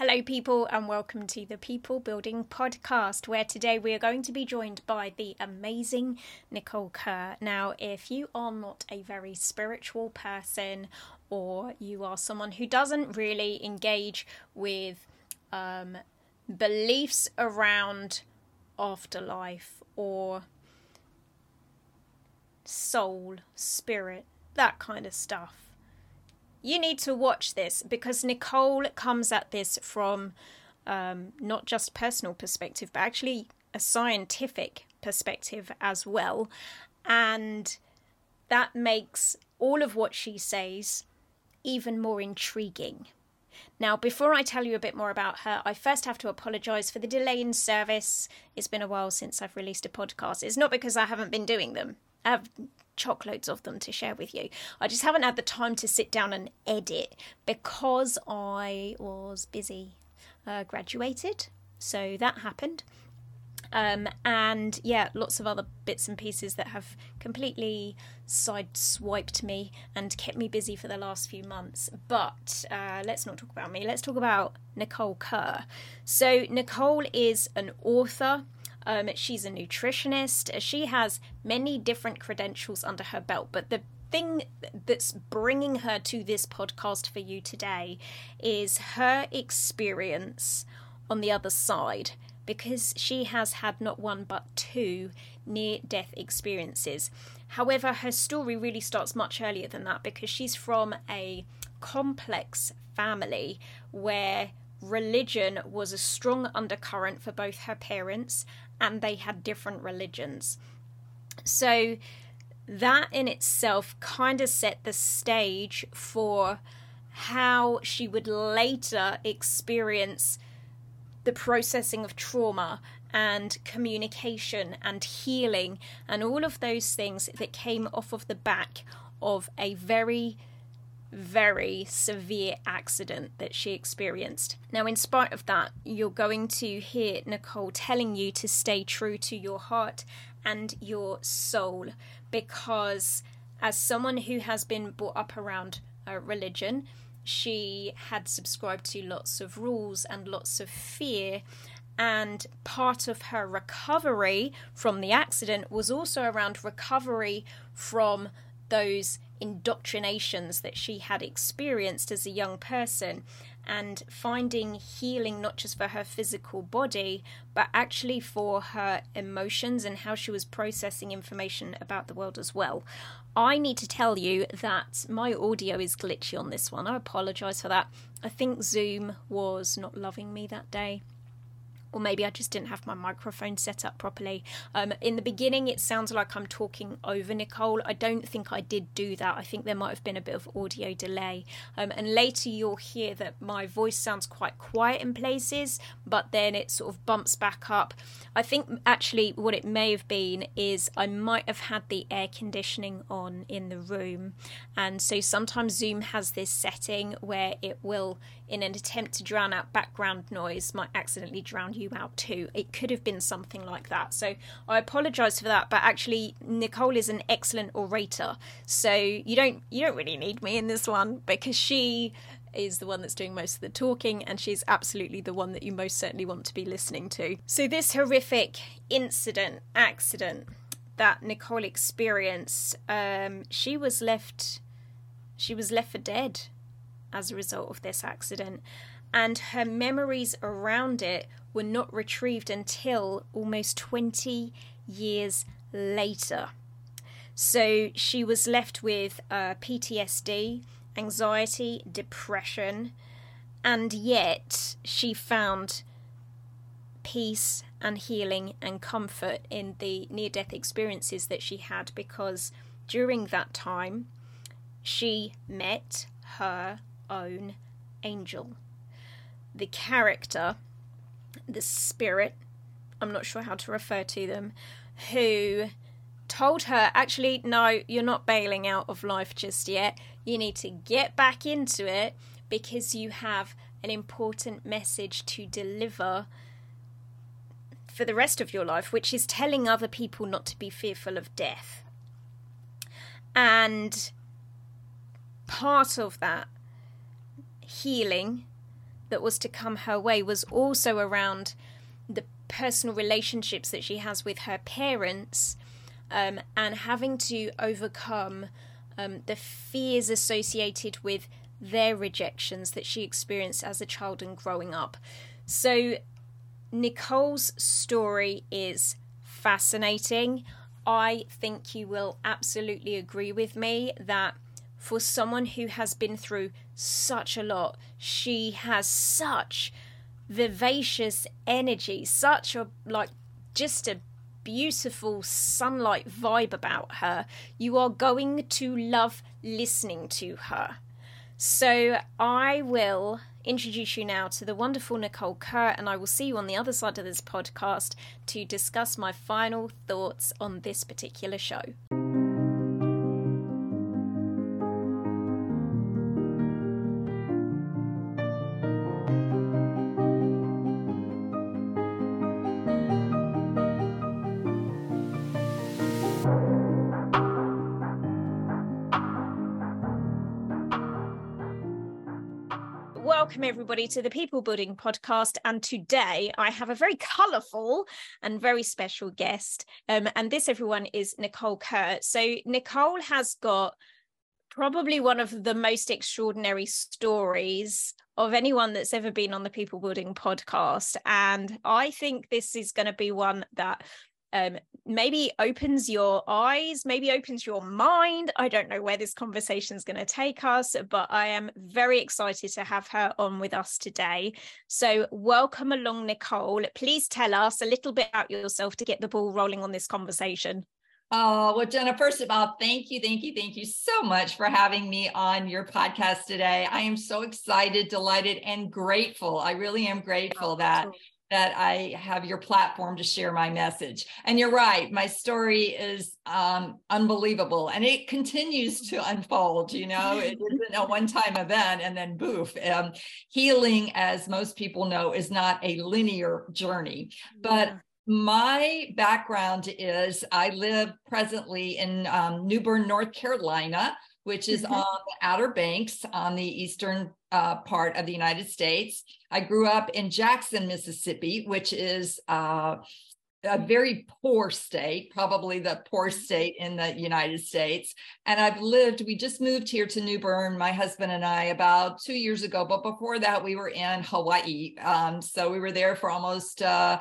Hello, people, and welcome to the People Building Podcast, where today we are going to be joined by the amazing Nicole Kerr. Now, if you are not a very spiritual person or you are someone who doesn't really engage with um, beliefs around afterlife or soul, spirit, that kind of stuff, you need to watch this because Nicole comes at this from um, not just personal perspective, but actually a scientific perspective as well, and that makes all of what she says even more intriguing. Now, before I tell you a bit more about her, I first have to apologise for the delay in service. It's been a while since I've released a podcast. It's not because I haven't been doing them. I have chockloads of them to share with you. I just haven't had the time to sit down and edit because I was busy. Uh, graduated, so that happened. Um, and yeah, lots of other bits and pieces that have completely sideswiped me and kept me busy for the last few months. But uh, let's not talk about me. Let's talk about Nicole Kerr. So Nicole is an author. Um, she's a nutritionist. She has many different credentials under her belt, but the thing that's bringing her to this podcast for you today is her experience on the other side because she has had not one but two near death experiences. However, her story really starts much earlier than that because she's from a complex family where religion was a strong undercurrent for both her parents and they had different religions. So that in itself kind of set the stage for how she would later experience the processing of trauma and communication and healing and all of those things that came off of the back of a very very severe accident that she experienced. Now, in spite of that, you're going to hear Nicole telling you to stay true to your heart and your soul because, as someone who has been brought up around religion, she had subscribed to lots of rules and lots of fear. And part of her recovery from the accident was also around recovery from those indoctrinations that she had experienced as a young person and finding healing not just for her physical body but actually for her emotions and how she was processing information about the world as well. I need to tell you that my audio is glitchy on this one. I apologize for that. I think Zoom was not loving me that day or maybe I just didn't have my microphone set up properly. Um, in the beginning, it sounds like I'm talking over Nicole. I don't think I did do that. I think there might have been a bit of audio delay. Um, and later, you'll hear that my voice sounds quite quiet in places, but then it sort of bumps back up. I think actually what it may have been is I might have had the air conditioning on in the room. And so sometimes Zoom has this setting where it will, in an attempt to drown out background noise, might accidentally drown you out too. It could have been something like that. So I apologise for that, but actually Nicole is an excellent orator. So you don't you don't really need me in this one because she is the one that's doing most of the talking, and she's absolutely the one that you most certainly want to be listening to. So, this horrific incident, accident that Nicole experienced, um, she was left, she was left for dead as a result of this accident, and her memories around it were not retrieved until almost 20 years later. So she was left with uh, PTSD, anxiety, depression, and yet she found peace and healing and comfort in the near death experiences that she had because during that time she met her own angel. The character the spirit, I'm not sure how to refer to them, who told her, actually, no, you're not bailing out of life just yet. You need to get back into it because you have an important message to deliver for the rest of your life, which is telling other people not to be fearful of death. And part of that healing that was to come her way was also around the personal relationships that she has with her parents um, and having to overcome um, the fears associated with their rejections that she experienced as a child and growing up. So, Nicole's story is fascinating. I think you will absolutely agree with me that for someone who has been through such a lot, she has such vivacious energy, such a like just a beautiful sunlight vibe about her. You are going to love listening to her. So I will introduce you now to the wonderful Nicole Kerr, and I will see you on the other side of this podcast to discuss my final thoughts on this particular show. Welcome everybody to the People Building podcast. And today I have a very colourful and very special guest. Um, and this, everyone, is Nicole Kerr. So, Nicole has got probably one of the most extraordinary stories of anyone that's ever been on the People Building podcast. And I think this is going to be one that um, maybe opens your eyes, maybe opens your mind. I don't know where this conversation is going to take us, but I am very excited to have her on with us today. So, welcome along, Nicole. Please tell us a little bit about yourself to get the ball rolling on this conversation. Oh, well, Jenna, first of all, thank you, thank you, thank you so much for having me on your podcast today. I am so excited, delighted, and grateful. I really am grateful oh, that that I have your platform to share my message. And you're right, my story is um, unbelievable and it continues to unfold. You know, it isn't a one time event and then boof. Um, healing, as most people know, is not a linear journey. But my background is I live presently in um, New Bern, North Carolina which is mm-hmm. on the Outer Banks on the eastern uh, part of the United States. I grew up in Jackson, Mississippi, which is uh, a very poor state, probably the poorest mm-hmm. state in the United States. And I've lived, we just moved here to New Bern, my husband and I, about two years ago. But before that, we were in Hawaii. Um, so we were there for almost uh,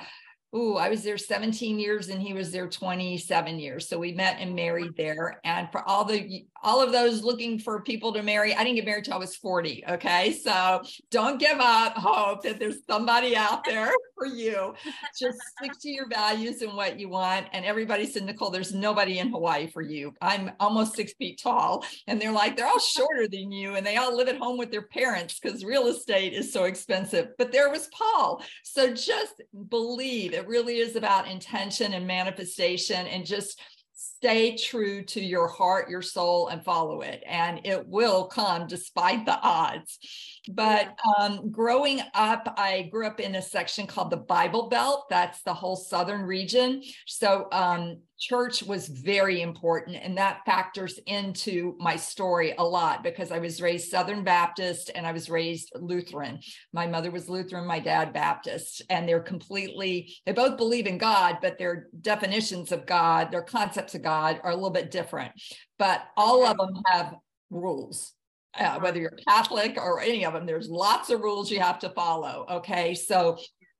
Ooh, I was there 17 years and he was there 27 years. So we met and married there. And for all the all of those looking for people to marry, I didn't get married till I was 40. Okay. So don't give up hope that there's somebody out there for you. Just stick to your values and what you want. And everybody said, Nicole, there's nobody in Hawaii for you. I'm almost six feet tall. And they're like, they're all shorter than you. And they all live at home with their parents because real estate is so expensive. But there was Paul. So just believe it really is about intention and manifestation and just stay true to your heart, your soul, and follow it. And it will come despite the odds. But um, growing up, I grew up in a section called the Bible Belt. That's the whole southern region. So um, church was very important and that factors into my story a lot because i was raised southern baptist and i was raised lutheran my mother was lutheran my dad baptist and they're completely they both believe in god but their definitions of god their concepts of god are a little bit different but all of them have rules uh, whether you're Catholic or any of them, there's lots of rules you have to follow. Okay. So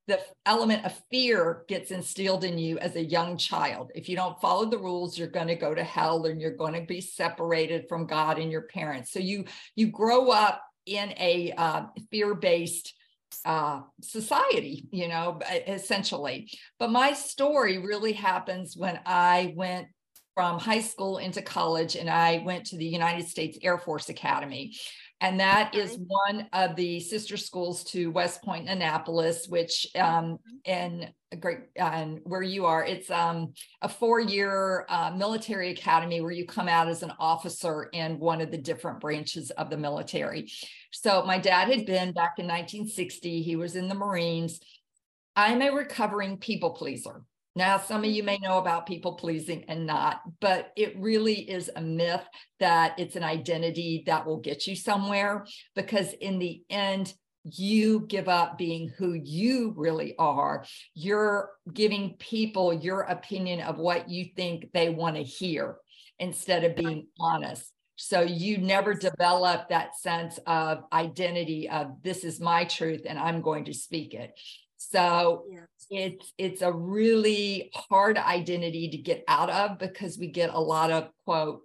the element of fear gets instilled in you as a young child. If you don't follow the rules, you're going to go to hell and you're going to be separated from God and your parents. So you you grow up in a uh, fear-based uh, society, you know, essentially. But my story really happens when I went from high school into college and I went to the United States Air Force Academy. And that is one of the sister schools to West Point, Annapolis, which um, in a great and where you are, it's um, a four-year uh, military academy where you come out as an officer in one of the different branches of the military. So my dad had been back in 1960. He was in the Marines. I'm a recovering people pleaser. Now, some of you may know about people pleasing and not, but it really is a myth that it's an identity that will get you somewhere because, in the end, you give up being who you really are. You're giving people your opinion of what you think they want to hear instead of being honest. So you never develop that sense of identity of this is my truth and I'm going to speak it. So yes. It's it's a really hard identity to get out of because we get a lot of quote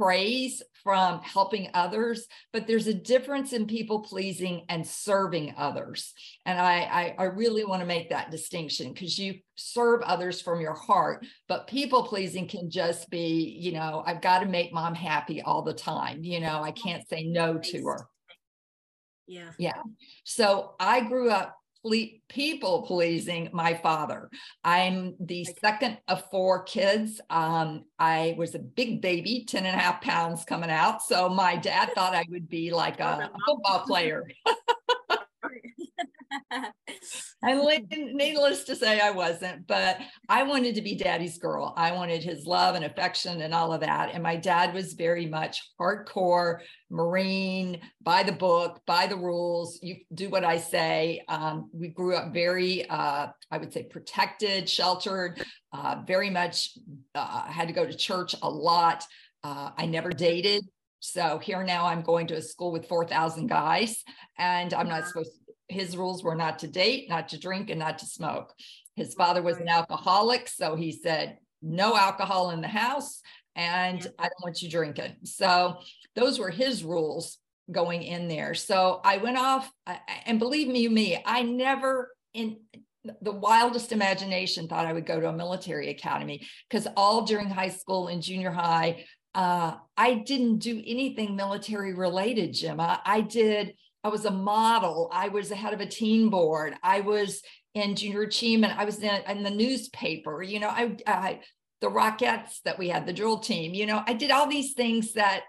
praise from helping others, but there's a difference in people pleasing and serving others. And I, I, I really want to make that distinction because you serve others from your heart, but people pleasing can just be, you know, I've got to make mom happy all the time. You know, I can't say no to her. Yeah. Yeah. So I grew up people pleasing my father. I'm the second of four kids. Um, I was a big baby, 10 and a half pounds coming out. So my dad thought I would be like a football player. and needless to say, I wasn't, but I wanted to be daddy's girl. I wanted his love and affection and all of that. And my dad was very much hardcore Marine, by the book, by the rules. You do what I say. Um, we grew up very, uh, I would say, protected, sheltered, uh, very much uh, had to go to church a lot. Uh, I never dated. So here now I'm going to a school with 4,000 guys, and I'm not supposed to his rules were not to date, not to drink, and not to smoke. His father was an alcoholic, so he said, no alcohol in the house, and I don't want you drinking. So those were his rules going in there. So I went off, and believe me, me, I never in the wildest imagination thought I would go to a military academy because all during high school and junior high, uh, I didn't do anything military related, Gemma. I did I was a model. I was the head of a teen board. I was in junior achievement. I was in, in the newspaper. You know, I, I the Rockettes that we had, the drill team. You know, I did all these things that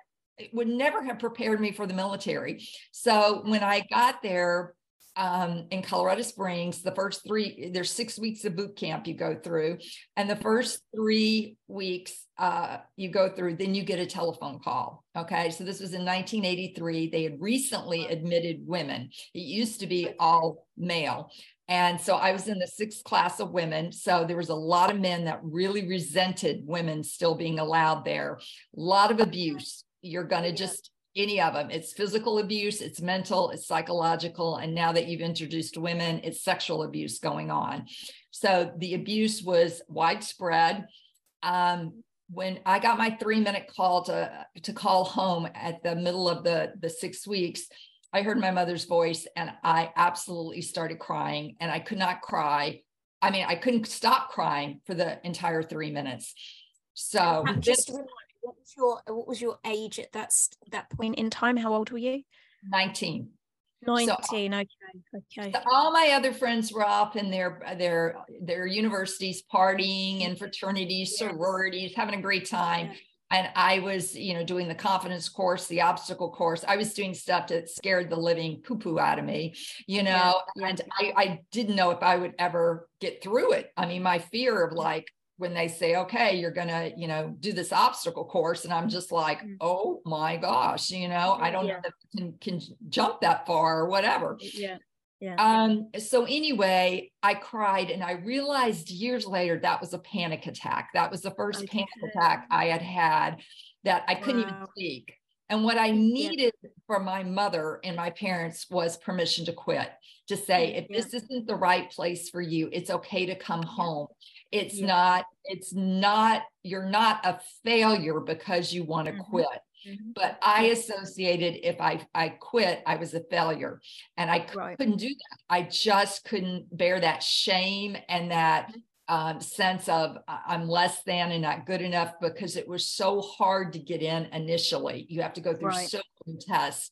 would never have prepared me for the military. So when I got there, um, in Colorado Springs, the first three, there's six weeks of boot camp you go through. And the first three weeks uh, you go through, then you get a telephone call. Okay. So this was in 1983. They had recently admitted women, it used to be all male. And so I was in the sixth class of women. So there was a lot of men that really resented women still being allowed there. A lot of abuse. You're going to just any of them. It's physical abuse, it's mental, it's psychological. And now that you've introduced women, it's sexual abuse going on. So the abuse was widespread. Um, when I got my three minute call to, to call home at the middle of the, the six weeks, I heard my mother's voice and I absolutely started crying and I could not cry. I mean, I couldn't stop crying for the entire three minutes. So just what was your what was your age at that that point in time? How old were you? 19. Uh, 19 so, okay okay so all my other friends were up in their their their universities partying and fraternities yeah. sororities having a great time yeah. and i was you know doing the confidence course the obstacle course i was doing stuff that scared the living poo poo out of me you know yeah. and I, I didn't know if i would ever get through it i mean my fear of like when they say, okay, you're going to, you know, do this obstacle course. And I'm just like, mm. oh my gosh, you know, I don't yeah. know if I can, can jump that far or whatever. Yeah. Yeah. Um, so anyway, I cried and I realized years later that was a panic attack. That was the first okay. panic attack I had had that I couldn't wow. even speak. And what I needed yeah. from my mother and my parents was permission to quit, to say, if yeah. this isn't the right place for you, it's okay to come home. It's yeah. not, it's not, you're not a failure because you want to mm-hmm. quit. Mm-hmm. But I associated if I, I quit, I was a failure. And I right. couldn't do that. I just couldn't bear that shame and that mm-hmm. um, sense of I'm less than and not good enough because it was so hard to get in initially. You have to go through right. so many tests.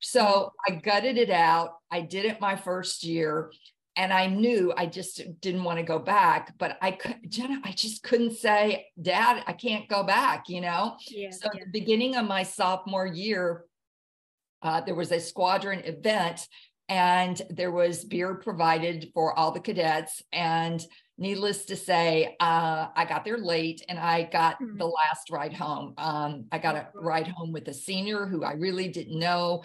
So I gutted it out. I did it my first year and I knew I just didn't want to go back, but I could, Jenna, I just couldn't say, Dad, I can't go back, you know? Yeah, so yeah. at the beginning of my sophomore year, uh, there was a squadron event and there was beer provided for all the cadets. And needless to say, uh, I got there late and I got mm-hmm. the last ride home. Um, I got a ride home with a senior who I really didn't know.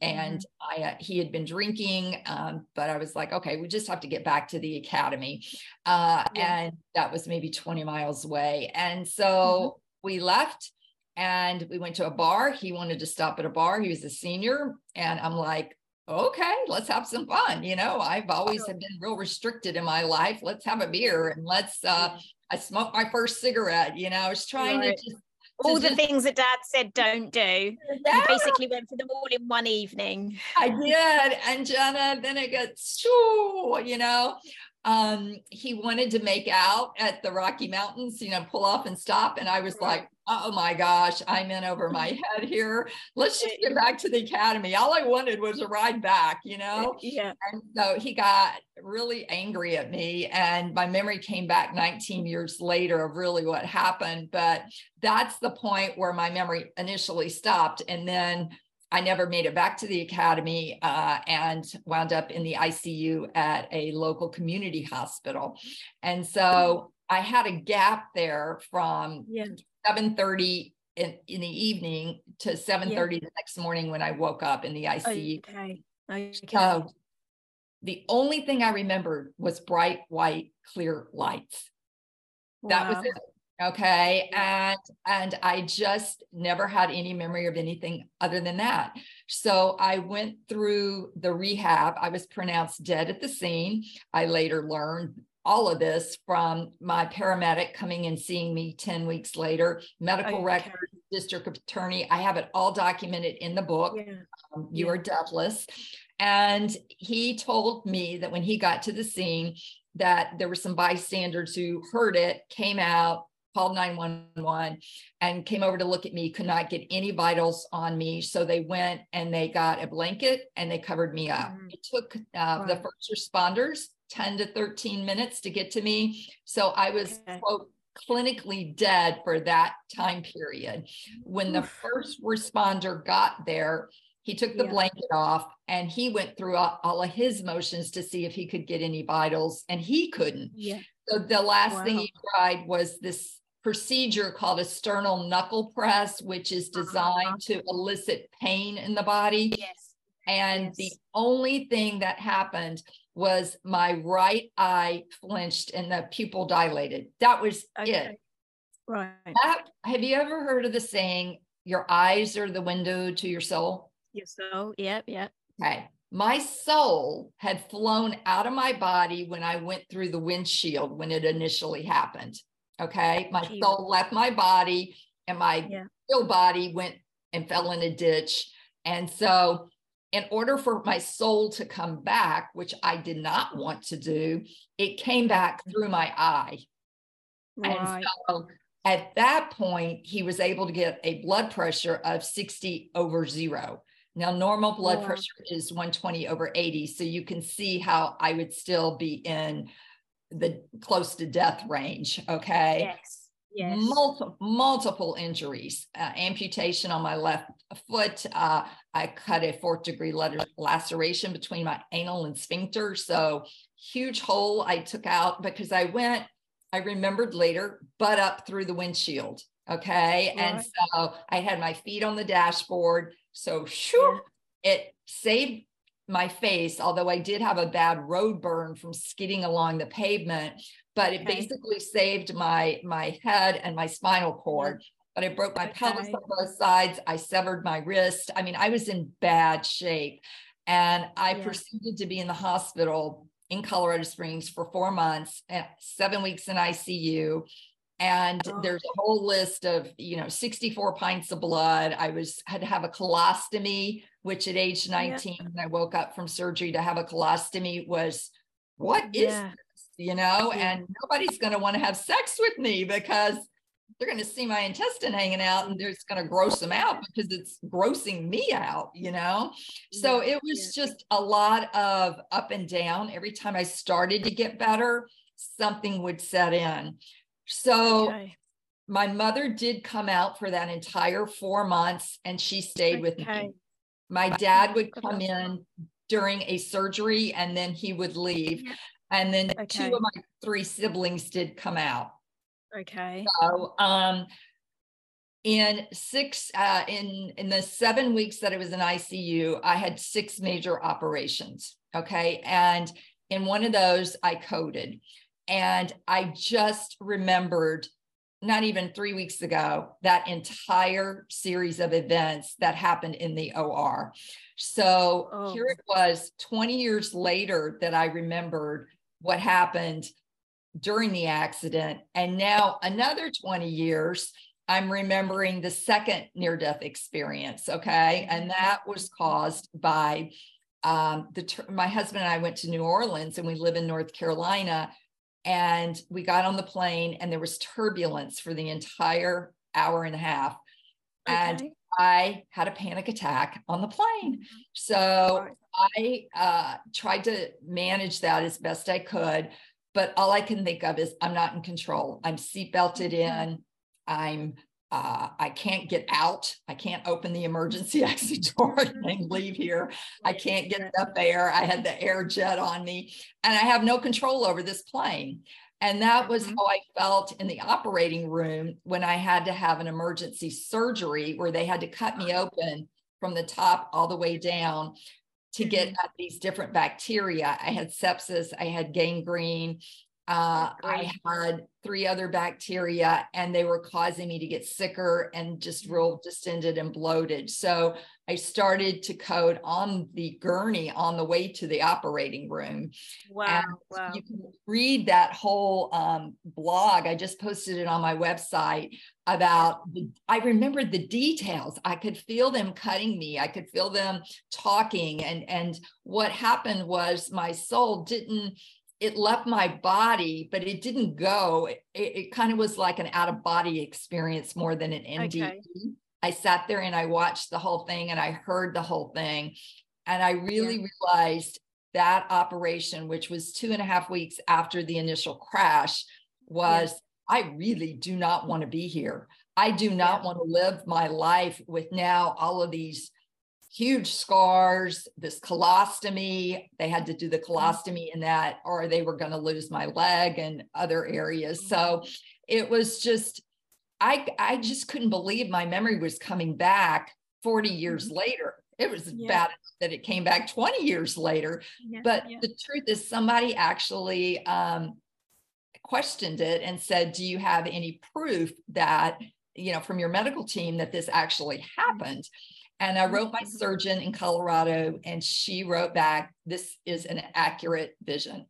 And mm-hmm. I, uh, he had been drinking, um, but I was like, okay, we just have to get back to the academy. Uh, yeah. And that was maybe 20 miles away. And so mm-hmm. we left and we went to a bar. He wanted to stop at a bar. He was a senior. And I'm like, okay, let's have some fun. You know, I've always have been real restricted in my life. Let's have a beer and let's uh I smoked my first cigarette, you know, I was trying right. to just all the things that dad said don't do. Yeah. You basically went for them all in one evening. I did. And Jenna, then it gets, you know, um, he wanted to make out at the Rocky Mountains, you know, pull off and stop. And I was right. like, oh my gosh, I'm in over my head here. Let's just get back to the academy. All I wanted was a ride back, you know? Yeah. And so he got really angry at me. And my memory came back 19 years later of really what happened. But that's the point where my memory initially stopped. And then I never made it back to the academy uh, and wound up in the ICU at a local community hospital. And so I had a gap there from yeah. 7:30 in, in the evening to 7:30 yeah. the next morning when I woke up in the ICU. Oh, okay. okay. So um, the only thing I remembered was bright white clear lights. Wow. That was it okay and and i just never had any memory of anything other than that so i went through the rehab i was pronounced dead at the scene i later learned all of this from my paramedic coming and seeing me 10 weeks later medical okay. record district attorney i have it all documented in the book yeah. um, you yeah. are deathless and he told me that when he got to the scene that there were some bystanders who heard it came out called 911 and came over to look at me, could not get any vitals on me. So they went and they got a blanket and they covered me up. Mm-hmm. It took uh, wow. the first responders 10 to 13 minutes to get to me. So I was, okay. quote, clinically dead for that time period. When the first responder got there, he took the yeah. blanket off and he went through all, all, of his motions to see if he could get any vitals, and he couldn't. Yeah. So the last wow. thing he tried was this procedure called a sternal knuckle press, which is uh-huh. designed to elicit pain in the body. Yes. And yes. the only thing that happened was my right eye flinched and the pupil dilated. That was okay. it. Right. That, have you ever heard of the saying, your eyes are the window to your soul? Your soul. Yep. Yep. Okay. My soul had flown out of my body when I went through the windshield when it initially happened. Okay. My soul left my body and my yeah. real body went and fell in a ditch. And so, in order for my soul to come back, which I did not want to do, it came back mm-hmm. through my eye. Right. And so at that point, he was able to get a blood pressure of 60 over zero. Now, normal blood yeah. pressure is 120 over 80. So you can see how I would still be in the close to death range. Okay. Yes. Yes. Multiple, multiple injuries, uh, amputation on my left foot. Uh, I cut a fourth degree laceration between my anal and sphincter. So, huge hole I took out because I went, I remembered later, butt up through the windshield. Okay. Right. And so I had my feet on the dashboard. So, shoo, yeah. it saved my face, although I did have a bad road burn from skidding along the pavement, but it okay. basically saved my my head and my spinal cord. But I broke my okay. pelvis on both sides. I severed my wrist. I mean, I was in bad shape. And I yeah. proceeded to be in the hospital in Colorado Springs for four months, eh, seven weeks in ICU and oh. there's a whole list of you know 64 pints of blood i was had to have a colostomy which at age 19 yeah. when i woke up from surgery to have a colostomy was what is yeah. You know and nobody's going to want to have sex with me because they're going to see my intestine hanging out and it's going to gross them out because it's grossing me out you know so it was just a lot of up and down every time i started to get better something would set in so okay. my mother did come out for that entire four months and she stayed okay. with me. My dad would come in during a surgery and then he would leave. And then okay. two of my three siblings did come out. Okay. So, um, in six, uh, in in the seven weeks that I was in ICU, I had six major operations. Okay, and in one of those, I coded, and I just remembered not even three weeks ago, that entire series of events that happened in the OR. So oh. here it was 20 years later that I remembered what happened during the accident. And now another 20 years, I'm remembering the second near death experience. Okay. And that was caused by um, the, my husband and I went to New Orleans and we live in North Carolina and we got on the plane and there was turbulence for the entire hour and a half okay. and i had a panic attack on the plane mm-hmm. so i uh, tried to manage that as best i could but all i can think of is i'm not in control i'm seatbelted mm-hmm. in i'm uh, I can't get out. I can't open the emergency exit door and leave here. I can't get enough air. I had the air jet on me, and I have no control over this plane. And that was mm-hmm. how I felt in the operating room when I had to have an emergency surgery where they had to cut me open from the top all the way down to get mm-hmm. at these different bacteria. I had sepsis, I had gangrene, uh, I had three other bacteria and they were causing me to get sicker and just real distended and bloated. So I started to code on the gurney on the way to the operating room. Wow. wow. You can read that whole um, blog. I just posted it on my website about the, I remembered the details. I could feel them cutting me. I could feel them talking. And, and what happened was my soul didn't it left my body, but it didn't go. It, it kind of was like an out of body experience more than an NDE. Okay. I sat there and I watched the whole thing and I heard the whole thing. And I really yeah. realized that operation, which was two and a half weeks after the initial crash, was yeah. I really do not want to be here. I do not yeah. want to live my life with now all of these huge scars, this colostomy. They had to do the mm-hmm. colostomy in that, or they were going to lose my leg and other areas. So it was just, I, I just couldn't believe my memory was coming back 40 years mm-hmm. later. It was yeah. bad that it came back 20 years later. Yeah, but yeah. the truth is, somebody actually um, questioned it and said, Do you have any proof that, you know, from your medical team that this actually mm-hmm. happened? And I wrote my mm-hmm. surgeon in Colorado, and she wrote back, This is an accurate vision.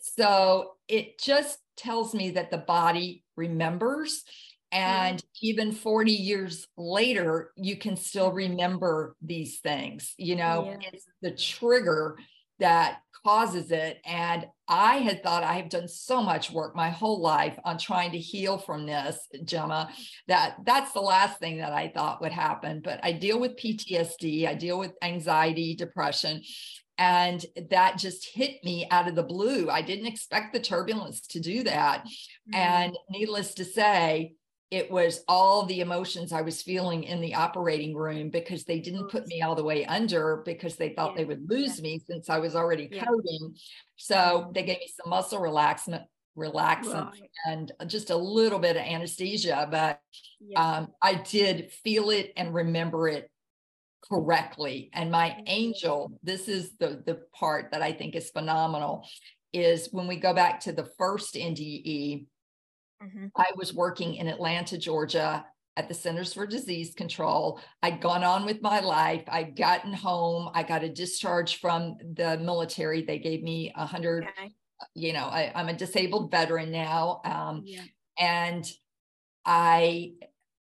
So it just tells me that the body remembers. And even 40 years later, you can still remember these things. You know, yeah. it's the trigger that causes it. And I had thought I have done so much work my whole life on trying to heal from this, Gemma, that that's the last thing that I thought would happen. But I deal with PTSD, I deal with anxiety, depression. And that just hit me out of the blue. I didn't expect the turbulence to do that. Mm-hmm. And needless to say, it was all the emotions I was feeling in the operating room because they didn't put me all the way under because they thought yeah. they would lose yeah. me since I was already yeah. coding. So mm-hmm. they gave me some muscle relaxant, relaxant right. and just a little bit of anesthesia, but um, I did feel it and remember it correctly. And my mm-hmm. angel, this is the the part that I think is phenomenal, is when we go back to the first NDE Mm-hmm. I was working in Atlanta, Georgia at the Centers for Disease Control. I'd gone on with my life. I'd gotten home. I got a discharge from the military. They gave me a hundred, okay. you know, I, am a disabled veteran now. Um, yeah. And I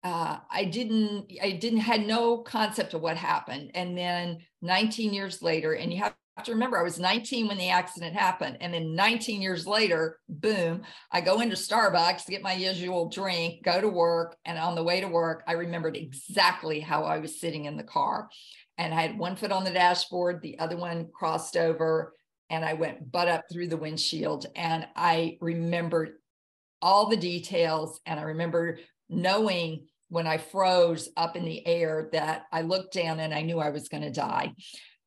uh, I didn't, I didn't had no concept of what happened. And then 19 years later, and you have have to remember I was 19 when the accident happened. And then 19 years later, boom, I go into Starbucks get my usual drink, go to work. And on the way to work, I remembered exactly how I was sitting in the car. And I had one foot on the dashboard, the other one crossed over, and I went butt up through the windshield. And I remembered all the details. And I remember knowing when I froze up in the air that I looked down and I knew I was going to die.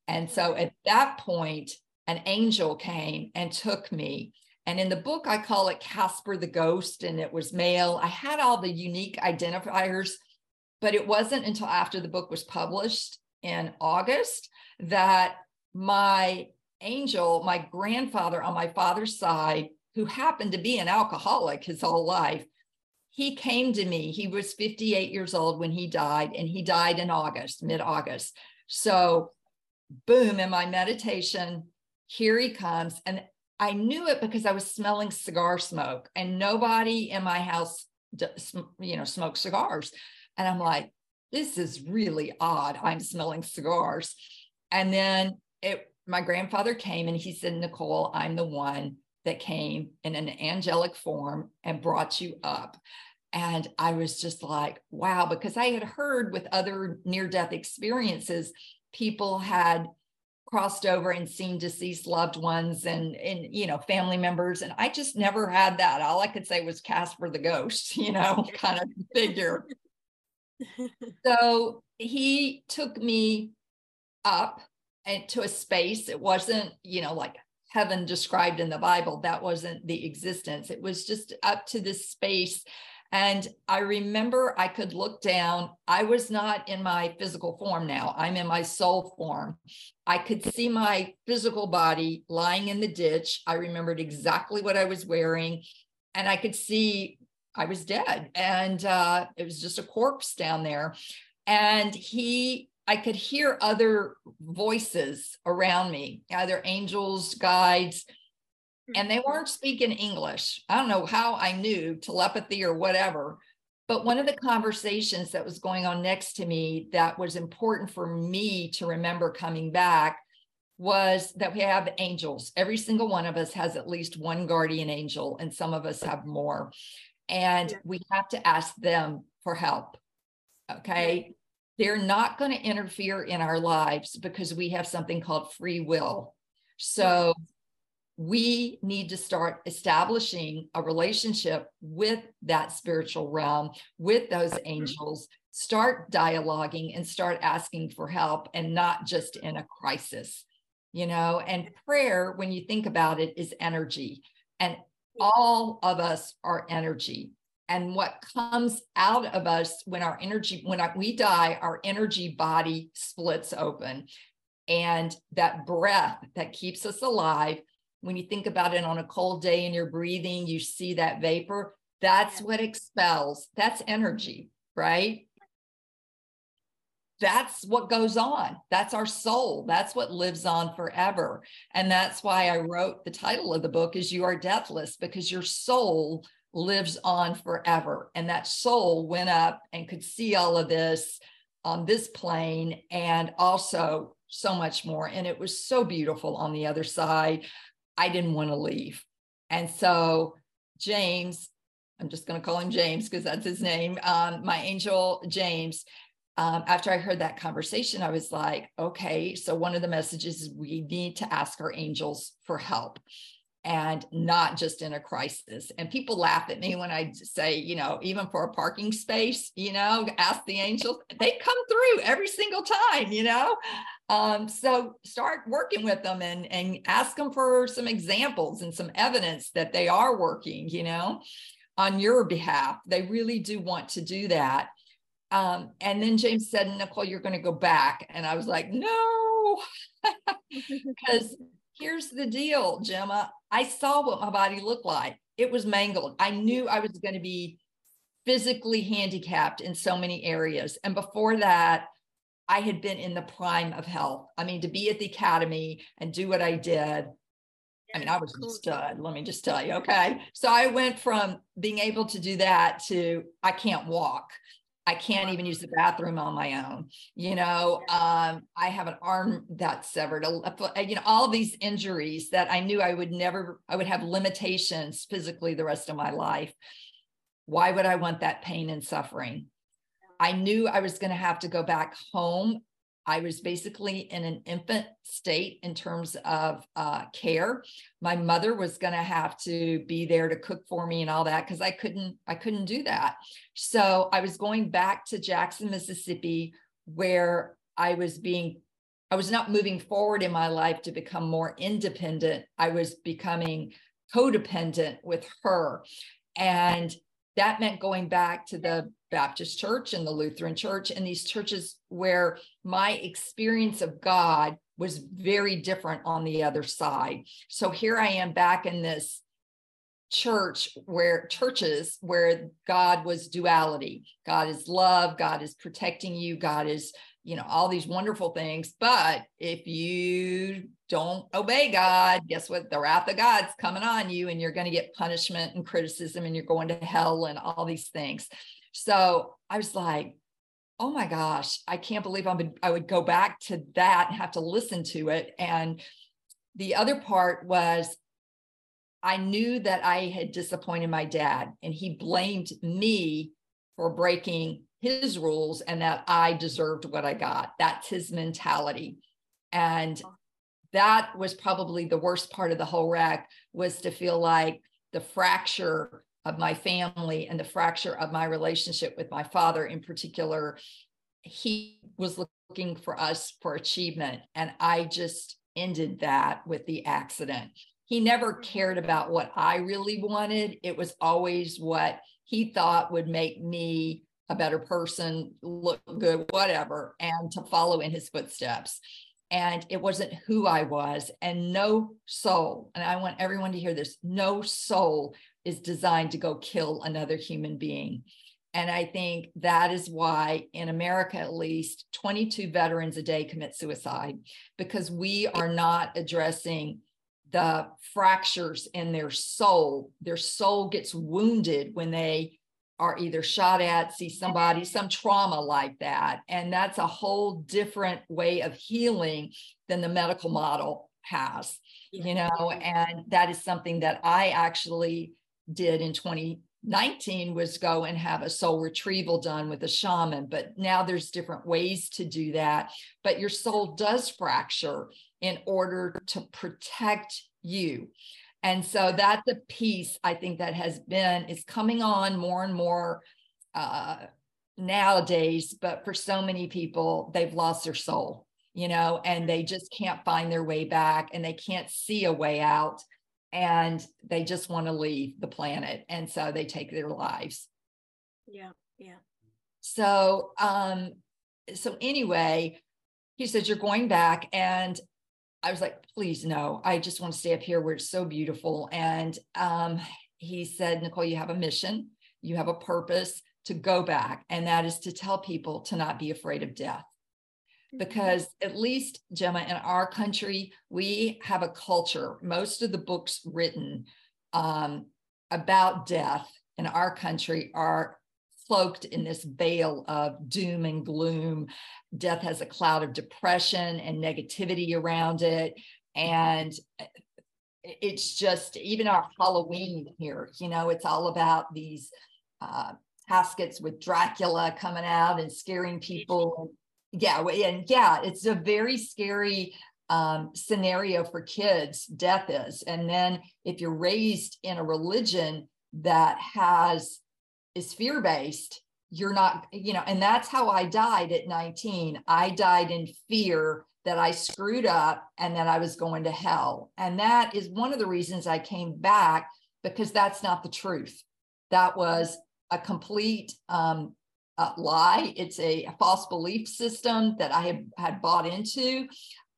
And so at that point, an angel came and took me. And in the book, I call it Casper the Ghost, and it was male. I had all the unique identifiers, but it wasn't until after the book was published in August that my angel, my grandfather on my father's side, who happened to be an alcoholic his whole life, he came to me. He was 58 years old when he died, and he died in August, mid August. So, boom, in my meditation, here he comes. And I knew it because I was smelling cigar smoke, and nobody in my house, you know, smokes cigars. And I'm like, this is really odd. I'm smelling cigars. And then it, my grandfather came and he said, Nicole, I'm the one that came in an angelic form and brought you up. And I was just like, wow, because I had heard with other near death experiences, people had crossed over and seen deceased loved ones and and you know family members. And i just never had that. All i could say was casper the ghost you know kind of figure. So he took me up and to a space. It wasn't you know like heaven described in the bible. That wasn't the existence. It was just up to this space and I remember I could look down. I was not in my physical form now, I'm in my soul form. I could see my physical body lying in the ditch. I remembered exactly what I was wearing, and I could see I was dead. And uh, it was just a corpse down there. And he, I could hear other voices around me, either angels, guides, and they mm-hmm. weren't speaking English. I don't know how I knew telepathy or whatever. But one of the conversations that was going on next to me that was important for me to remember coming back was that we have angels. Every single one of us has at least one guardian angel, and some of us have more. And we have to ask them for help. Okay. They're not going to interfere in our lives because we have something called free will. So we need to start establishing a relationship with that spiritual realm, with those angels, start dialoguing and start asking for help and not just in a crisis, you know. And prayer, when you think about it, is energy. And all of us are energy. And what comes out of us when our energy, when we die, our energy body splits open. And that breath that keeps us alive when you think about it on a cold day and you're breathing, you see that vapor. That's what expels. That's energy, right? That's what goes on. That's our soul. That's what lives on forever. And that's why I wrote the title of the book is You Are Deathless, because your soul lives on forever. And that soul went up and could see all of this on this plane and also so much more. And it was so beautiful on the other side. I didn't want to leave. And so James, I'm just going to call him James because that's his name, um, my angel James. Um, after I heard that conversation, I was like, okay, so one of the messages is we need to ask our angels for help and not just in a crisis. And people laugh at me when I say, you know, even for a parking space, you know, ask the angels, they come through every single time, you know. Um, so start working with them and, and ask them for some examples and some evidence that they are working, you know, on your behalf. They really do want to do that. Um, and then James said, Nicole, you're going to go back. And I was like, no, because here's the deal, Gemma. I saw what my body looked like. It was mangled. I knew I was going to be physically handicapped in so many areas. And before that, I had been in the prime of health. I mean, to be at the academy and do what I did, I mean, I was a stud, let me just tell you. Okay. So I went from being able to do that to I can't walk. I can't even use the bathroom on my own. You know, um, I have an arm that's severed, you know, all of these injuries that I knew I would never, I would have limitations physically the rest of my life. Why would I want that pain and suffering? I knew I was going to have to go back home I was basically in an infant state in terms of uh, care. My mother was going to have to be there to cook for me and all that because I couldn't I couldn't do that. So I was going back to Jackson, Mississippi, where I was being I was not moving forward in my life to become more independent. I was becoming codependent with her. And that meant going back to the Baptist church and the Lutheran church and these churches where my experience of God was very different on the other side. So here I am back in this church where churches where God was duality. God is love, God is protecting you, God is, you know, all these wonderful things. But if you don't obey God, guess what? The wrath of God's coming on you, and you're going to get punishment and criticism, and you're going to hell and all these things. So I was like, oh my gosh, I can't believe I would, I would go back to that and have to listen to it. And the other part was I knew that I had disappointed my dad, and he blamed me for breaking his rules and that I deserved what I got. That's his mentality. And that was probably the worst part of the whole wreck was to feel like the fracture of my family and the fracture of my relationship with my father in particular he was looking for us for achievement and i just ended that with the accident he never cared about what i really wanted it was always what he thought would make me a better person look good whatever and to follow in his footsteps and it wasn't who I was, and no soul. And I want everyone to hear this no soul is designed to go kill another human being. And I think that is why, in America at least, 22 veterans a day commit suicide because we are not addressing the fractures in their soul. Their soul gets wounded when they are either shot at, see somebody, some trauma like that. And that's a whole different way of healing than the medical model has, you know, and that is something that I actually did in 2019 was go and have a soul retrieval done with a shaman. But now there's different ways to do that. But your soul does fracture in order to protect you. And so that's a piece I think that has been is coming on more and more uh, nowadays. But for so many people, they've lost their soul, you know, and they just can't find their way back, and they can't see a way out, and they just want to leave the planet, and so they take their lives. Yeah, yeah. So, um, so anyway, he says you're going back, and I was like, please no, I just want to stay up here where it's so beautiful. And um, he said, Nicole, you have a mission, you have a purpose to go back, and that is to tell people to not be afraid of death. Mm-hmm. Because at least, Gemma, in our country, we have a culture. Most of the books written um, about death in our country are cloaked in this veil of doom and gloom. Death has a cloud of depression and negativity around it. And it's just even our Halloween here, you know, it's all about these uh, caskets with Dracula coming out and scaring people. Yeah, and yeah, it's a very scary um, scenario for kids, death is. And then if you're raised in a religion that has is fear based you're not you know and that's how i died at 19 i died in fear that i screwed up and that i was going to hell. And that is one of the reasons i came back because that's not the truth. That was a complete um, lie. It's a, a, false belief system that i had, had bought into.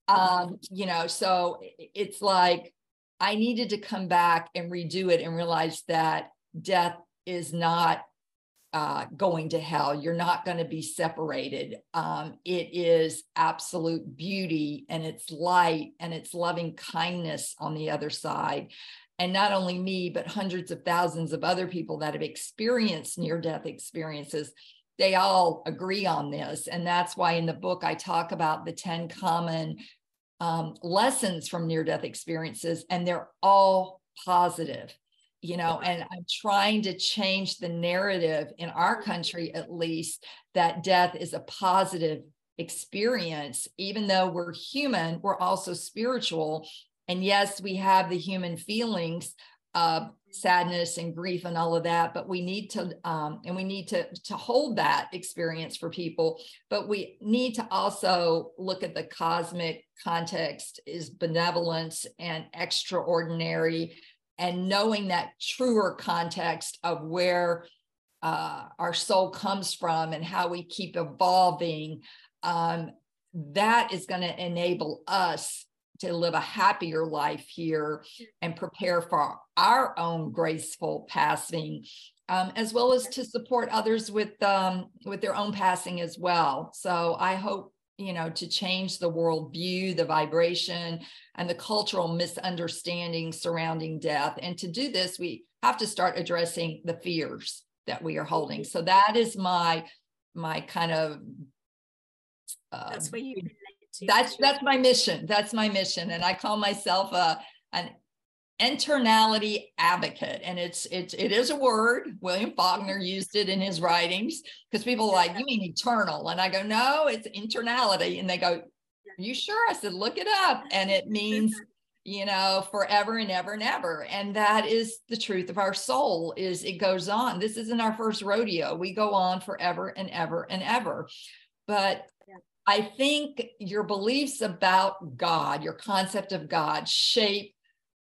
Um, you know so it's like i needed to come back and redo it and realize that death is not uh, going to hell. You're not going to be separated. Um, it is absolute beauty and it's light and it's loving kindness on the other side. And not only me, but hundreds of thousands of other people that have experienced near death experiences, they all agree on this. And that's why in the book I talk about the 10 common um, lessons from near death experiences, and they're all positive you know and i'm trying to change the narrative in our country at least that death is a positive experience. Even though we're human we're also spiritual. And yes we have the human feelings of sadness and grief and all of that but we need to um, and we need to to hold that experience for people. But we need to also look at the cosmic context is benevolence and extraordinary and knowing that truer context of where uh, our soul comes from and how we keep evolving um, that is going to enable us to live a happier life here and prepare for our own graceful passing um, as well as to support others with um, with their own passing as well. So i hope you know to change the world view the vibration and the cultural misunderstanding surrounding death. And to do this we have to start addressing the fears that we are holding. So that is my my kind of uh, that's where you that's that's my mission. That's my mission. And i call myself a an eternality advocate. And it's it's it is a word. William faulkner mm-hmm. used it in his writings because people are like you mean eternal and i go no it's eternality. And they go are you sure? I said look it up. And it means you know forever and ever and ever. And that is the truth of our soul is it goes on. This isn't our first rodeo. We go on forever and ever and ever. But I think your beliefs about God, your concept of God, shape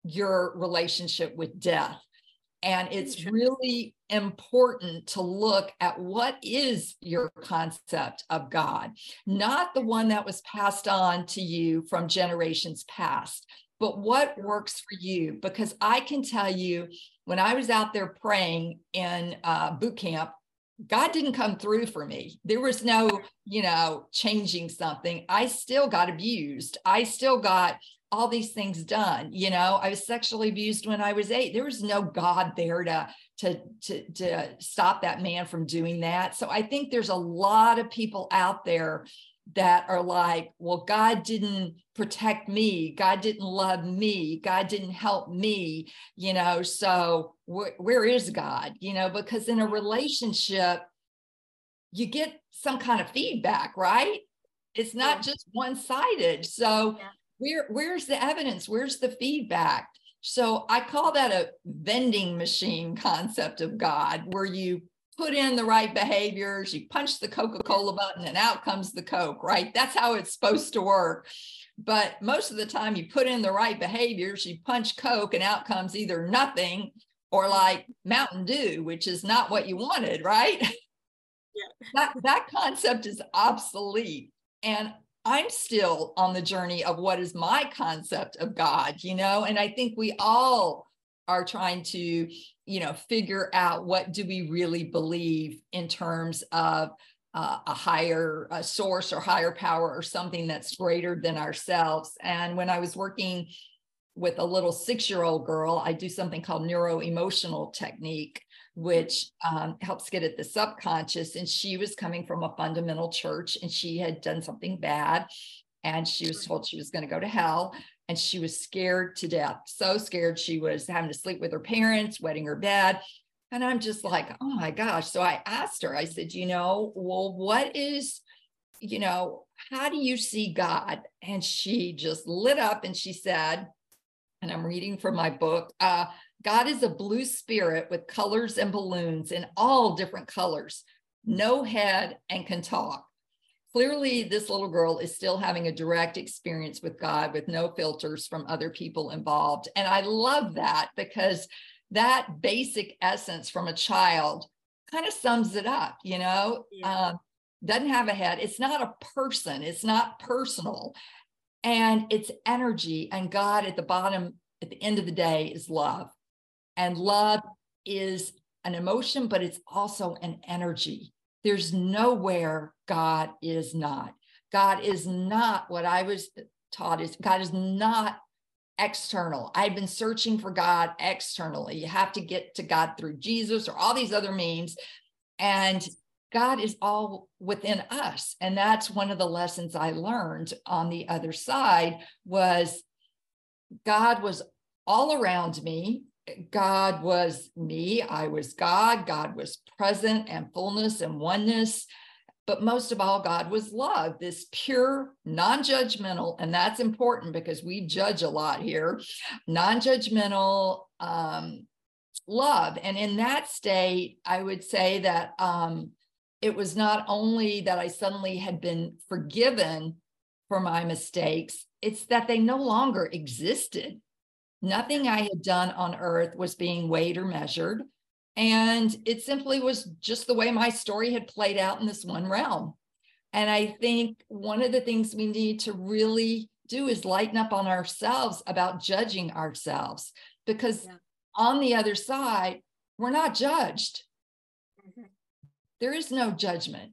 your relationship with death. And it's really important to look at what is your concept of God, not the one that was passed on to you from generations past, but what works for you. Because I can tell you, when I was out there praying in uh, boot camp, God didn't come through for me. There was no, you know, changing something. I still got abused. I still got all these things done. You know, I was sexually abused when I was eight. There was no God there to to to to stop that man from doing that. So I think there's a lot of people out there that are like, well, God didn't protect me. God didn't love me. God didn't help me, you know. So wh- where is God, you know? Because in a relationship, you get some kind of feedback, right? It's not yeah. just one sided. So yeah. Where where's the evidence? Where's the feedback? So I call that a vending machine concept of God, where you put in the right behaviors, you punch the Coca Cola button, and out comes the Coke, right? That's how it's supposed to work. But most of the time, you put in the right behaviors, you punch Coke, and out comes either nothing or like Mountain Dew, which is not what you wanted, right? Yeah. that, that concept is obsolete. And I'm still on the journey of what is my concept of God, you know? And I think we all are trying to you know figure out what do we really believe in terms of uh, a higher a source or higher power or something that's greater than ourselves and when i was working with a little six year old girl i do something called neuro emotional technique which um, helps get at the subconscious and she was coming from a fundamental church and she had done something bad and she was told she was going to go to hell and she was scared to death so scared she was having to sleep with her parents wetting her bed and i'm just like oh my gosh. So i asked her i said you know well what is you know how do you see god? And she just lit up and she said and i'm reading from my book uh, god is a blue spirit with colors and balloons in all different colors no head and can talk clearly this little girl is still having a direct experience with God with no filters from other people involved. And I love that because that basic essence from a child kind of sums it up, you know, yeah. um, doesn't have a head. It's not a person, it's not personal. And it's energy. And God at the bottom, at the end of the day, is love. And love is an emotion, but it's also an energy. There's nowhere God is not. God is not what I was taught is God is not external. I've been searching for God externally. You have to get to God through Jesus or all these other means. And God is all within us. And that's one of the lessons I learned on the other side was God was all around me God was me, I was God, God was present and fullness and oneness. but most of all, God was love, this pure, non judgmental, and that's important because we judge a lot here, non judgmental um, love. And in that state, I would say that um, it was not only that I suddenly had been forgiven for my mistakes, it's that they no longer existed. Nothing I had done on earth was being weighed or measured. And it simply was just the way my story had played out in this one realm. And I think one of the things we need to really do is lighten up on ourselves about judging ourselves because yeah. on the other side, we're not judged. Mm-hmm. There is no judgment.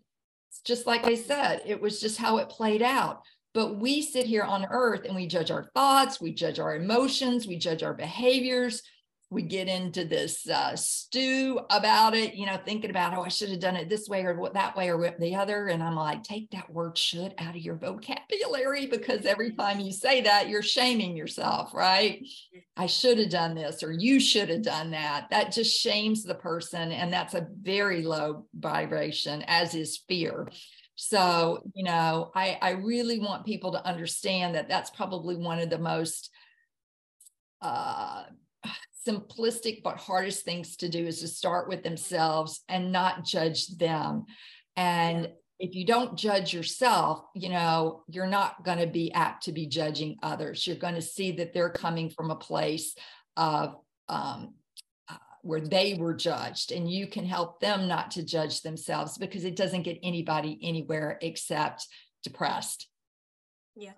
It's just like I said, it was just how it played out. But we sit here on earth and we judge our thoughts, we judge our emotions, we judge our behaviors, we get into this uh, stew about it, you know, thinking about, oh, I should have done it this way or that way or the other. And I'm like, take that word should out of your vocabulary because every time you say that, you're shaming yourself, right? I should have done this or you should have done that. That just shames the person. And that's a very low vibration, as is fear. So, you know, I, I really want people to understand that that's probably one of the most uh, simplistic but hardest things to do is to start with themselves and not judge them. And if you don't judge yourself, you know, you're not going to be apt to be judging others. You're going to see that they're coming from a place of um, where they were judged, and you can help them not to judge themselves because it doesn't get anybody anywhere except depressed. Yeah.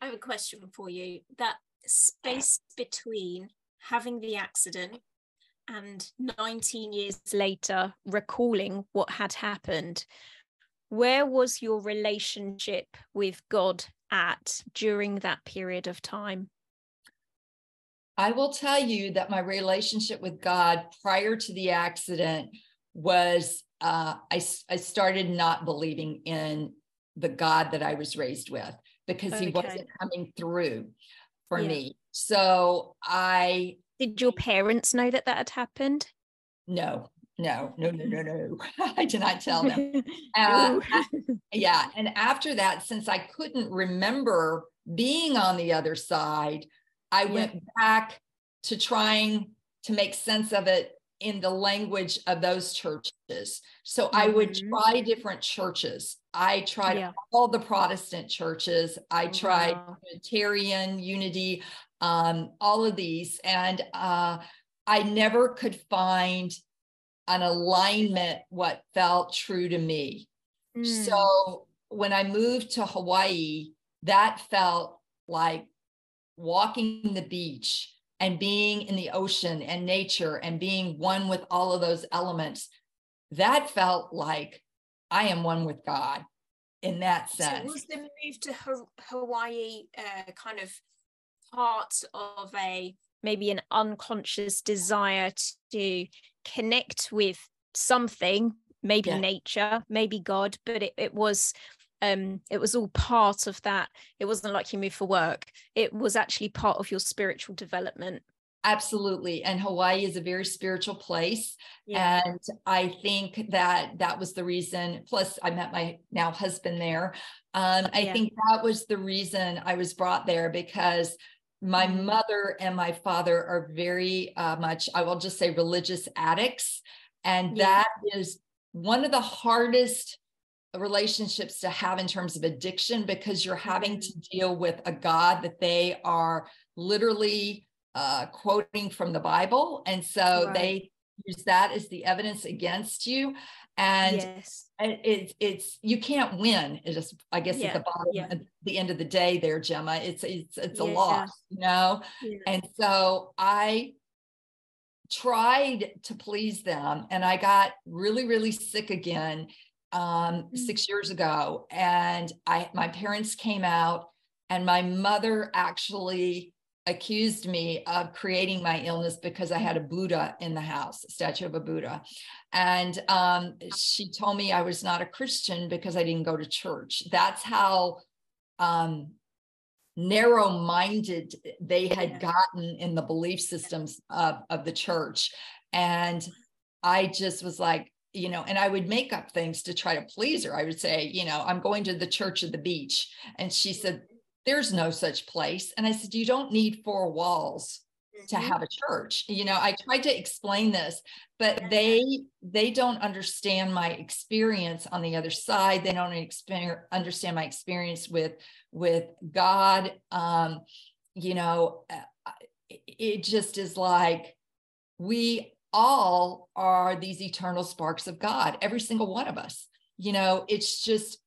I have a question for you. That space between having the accident and 19 years later recalling what had happened where was your relationship with god at during that period of time i will tell you that my relationship with god prior to the accident was uh, I, I started not believing in the god that i was raised with because okay. he wasn't coming through for yeah. me so I did your parents know that that had happened? No, no, no, no, no, no. I did not tell them. uh, yeah. And after that, since I couldn't remember being on the other side, I yeah. went back to trying to make sense of it in the language of those churches. So mm-hmm. I would mm-hmm. try different churches. I tried yeah. all the Protestant churches. I tried wow. Unitarian Unity um, all of these. And uh, I never could find an alignment what felt true to me. Mm. So when I moved to Hawaii, that felt like walking the beach and being in the ocean and nature and being one with all of those elements. That felt like I am one with God in that sense. So was the move to Hawaii uh, kind of part of a maybe an unconscious desire to connect with something maybe yeah. nature maybe god but it, it was um it was all part of that it wasn't like you moved for work it was actually part of your spiritual development absolutely and hawaii is a very spiritual place yeah. and i think that that was the reason plus i met my now husband there um, i yeah. think that was the reason i was brought there because my mm-hmm. mother and my father are very uh, much, I will just say, religious addicts. And yeah. that is one of the hardest relationships to have in terms of addiction because you're having to mm-hmm. deal with a God that they are literally uh, quoting from the Bible. And so right. they use that as the evidence against you and yes. it's it's you can't win it just i guess yeah. at the bottom yeah. at the end of the day there gemma it's it's it's a yeah. loss you know and so i tried to please them and i got really really sick again um, mm-hmm. six years ago and i my parents came out and my mother actually accused me of creating my illness because I had a Buddha in the house, a statue of a Buddha. And um, she told me I was not a Christian because I didn't go to church. That's how um, narrow minded they had gotten in the belief systems of, of the church. And I just was like, you know, and I would make up things to try to please her. I would say, you know, I'm going to the church of the beach. And she said, there's no such place. And I said, you don't need four walls to mm-hmm. have a church you know i tried to explain this but they they don't understand my experience on the other side they don't understand my experience with with god um you know uh, it just is like we all are these eternal sparks of god every single one of us you know it's just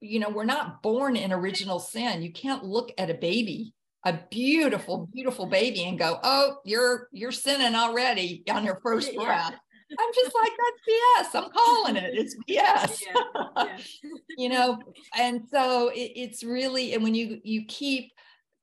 you know we're not born in original sin you can't look at a baby a beautiful, beautiful baby and go, oh, you're you're sinning already on your first yeah. breath. I'm just like, that's BS. I'm calling it. It's BS. Yeah. Yeah. you know, and so it, it's really, and when you you keep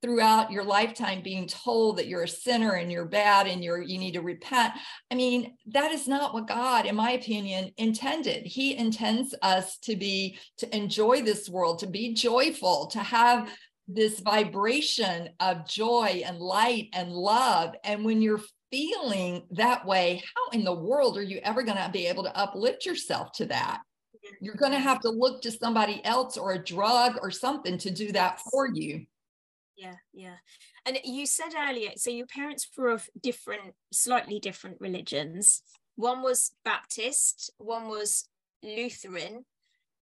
throughout your lifetime being told that you're a sinner and you're bad and you're you need to repent i mean that is not what god in my opinion intended he intends us to be to enjoy this world to be joyful to have this vibration of joy and light and love. And when you're feeling that way, how in the world are you ever going to be able to uplift yourself to that? You're going to have to look to somebody else or a drug or something to do that for you. Yeah, yeah. And you said earlier, so your parents were of different, slightly different religions. One was Baptist, one was Lutheran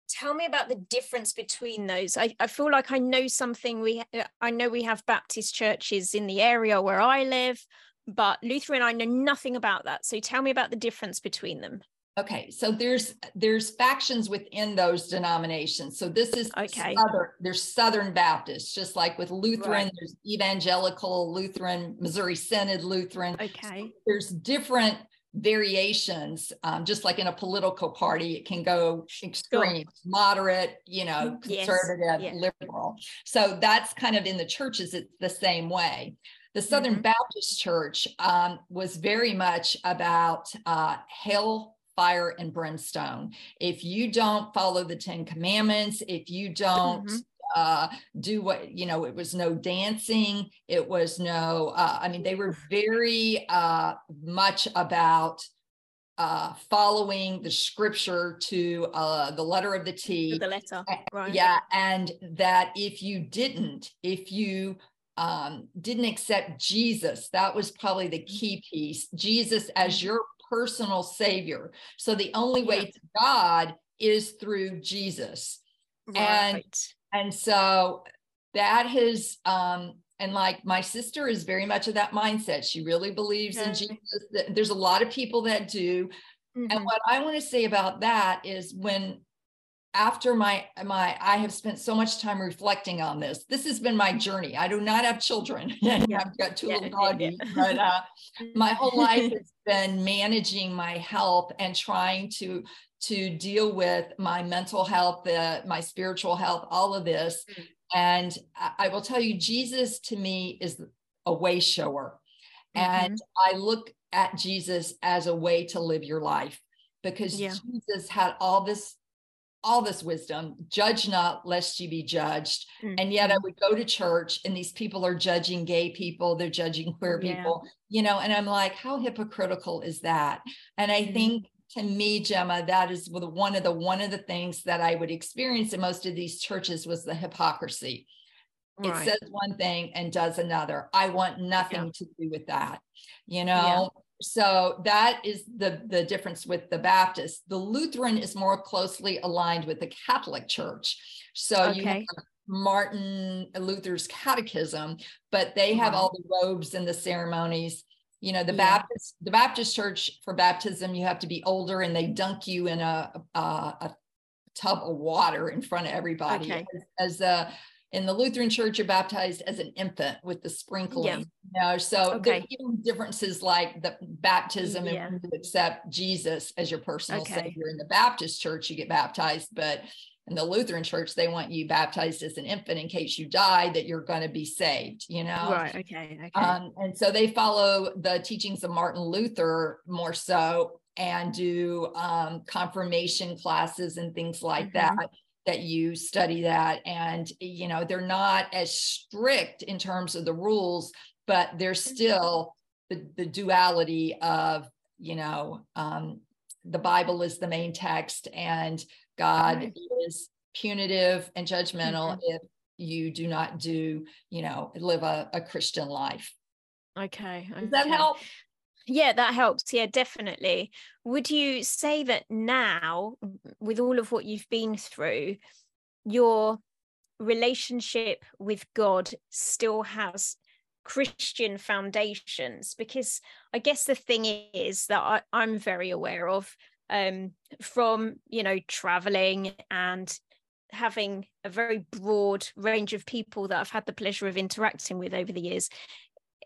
tell me about the difference between those I, I feel like i know something we uh, i know we have baptist churches in the area where i live but lutheran i know nothing about that so tell me about the difference between them okay so there's there's factions within those denominations so this is okay southern, there's southern Baptists, just like with lutheran right. there's evangelical lutheran missouri synod lutheran okay there's different variations um, just like in a political party it can go extreme sure. moderate you know conservative yes. yeah. liberal so that's kind of in the churches it's the same way the southern mm-hmm. baptist church um, was very much about uh, hell fire and brimstone if you don't follow the 10 commandments if you don't mm-hmm uh, do what you know it was no dancing it was no uh, i mean they were very uh, much about uh, following the scripture to uh, the letter of the T. The letter, right? Yeah, and that if you didn't, if you um, didn't accept Jesus, that was probably the mm-hmm. key piece. Jesus as mm-hmm. your personal savior. So the only way yeah. to God is through Jesus. Right. And and so that has um and like my sister is very much of that mindset she really believes okay. in jesus there's a lot of people that do mm-hmm. and what i want to say about that is when after my my i have spent so much time reflecting on this this has been my journey i do not have children yeah. i've got two yeah, little doggies yeah, but uh, my whole life has been managing my health and trying to to deal with my mental health, my spiritual health, all of this. Mm-hmm. And I, will tell you, Jesus to me is a way shower. Mm-hmm. And I look at Jesus as a way to live your life because. Jesus had all this all this wisdom judge not lest you be judged mm-hmm. and yet i would go to church and these people are judging gay people they're judging queer yeah. people you know and i'm like how hypocritical is that and i mm-hmm. think to me gemma that is one of the one of the things that i would experience in most of these churches was the hypocrisy right. it says one thing and does another i want nothing yeah. to do with that you know yeah. So that is the the difference with the baptist the lutheran is more closely aligned with the catholic church so okay. you have martin luther's catechism but they have all the robes and the ceremonies you know the yeah. baptist the baptist church for baptism you have to be older and they dunk you in a a, a tub of water in front of everybody okay. as, as a in the Lutheran church, you're baptized as an infant with the sprinkling. Yeah. You know, so okay. there's even differences like the baptism yeah. and you accept Jesus as your personal okay. savior. In the Baptist church, you get baptized, but in the Lutheran church, they want you baptized as an infant in case you die, that you're going to be saved, you know? Right. Okay. Okay. Um, and so they follow the teachings of Martin Luther more so and do um, confirmation classes and things like mm-hmm. that that you study that and you know they're not as strict in terms of the rules but there's mm-hmm. still the, the duality of you know um, the bible is the main text and god Right. is punitive and judgmental Mhm. if you do not do you know live a, a christian life Okay. does that help Yeah, that helps. Yeah, definitely. Would you say that now, with all of what you've been through, your relationship with God still has Christian foundations? Because I guess the thing is that I, I'm very aware of um, from, you know, traveling and having a very broad range of people that I've had the pleasure of interacting with over the years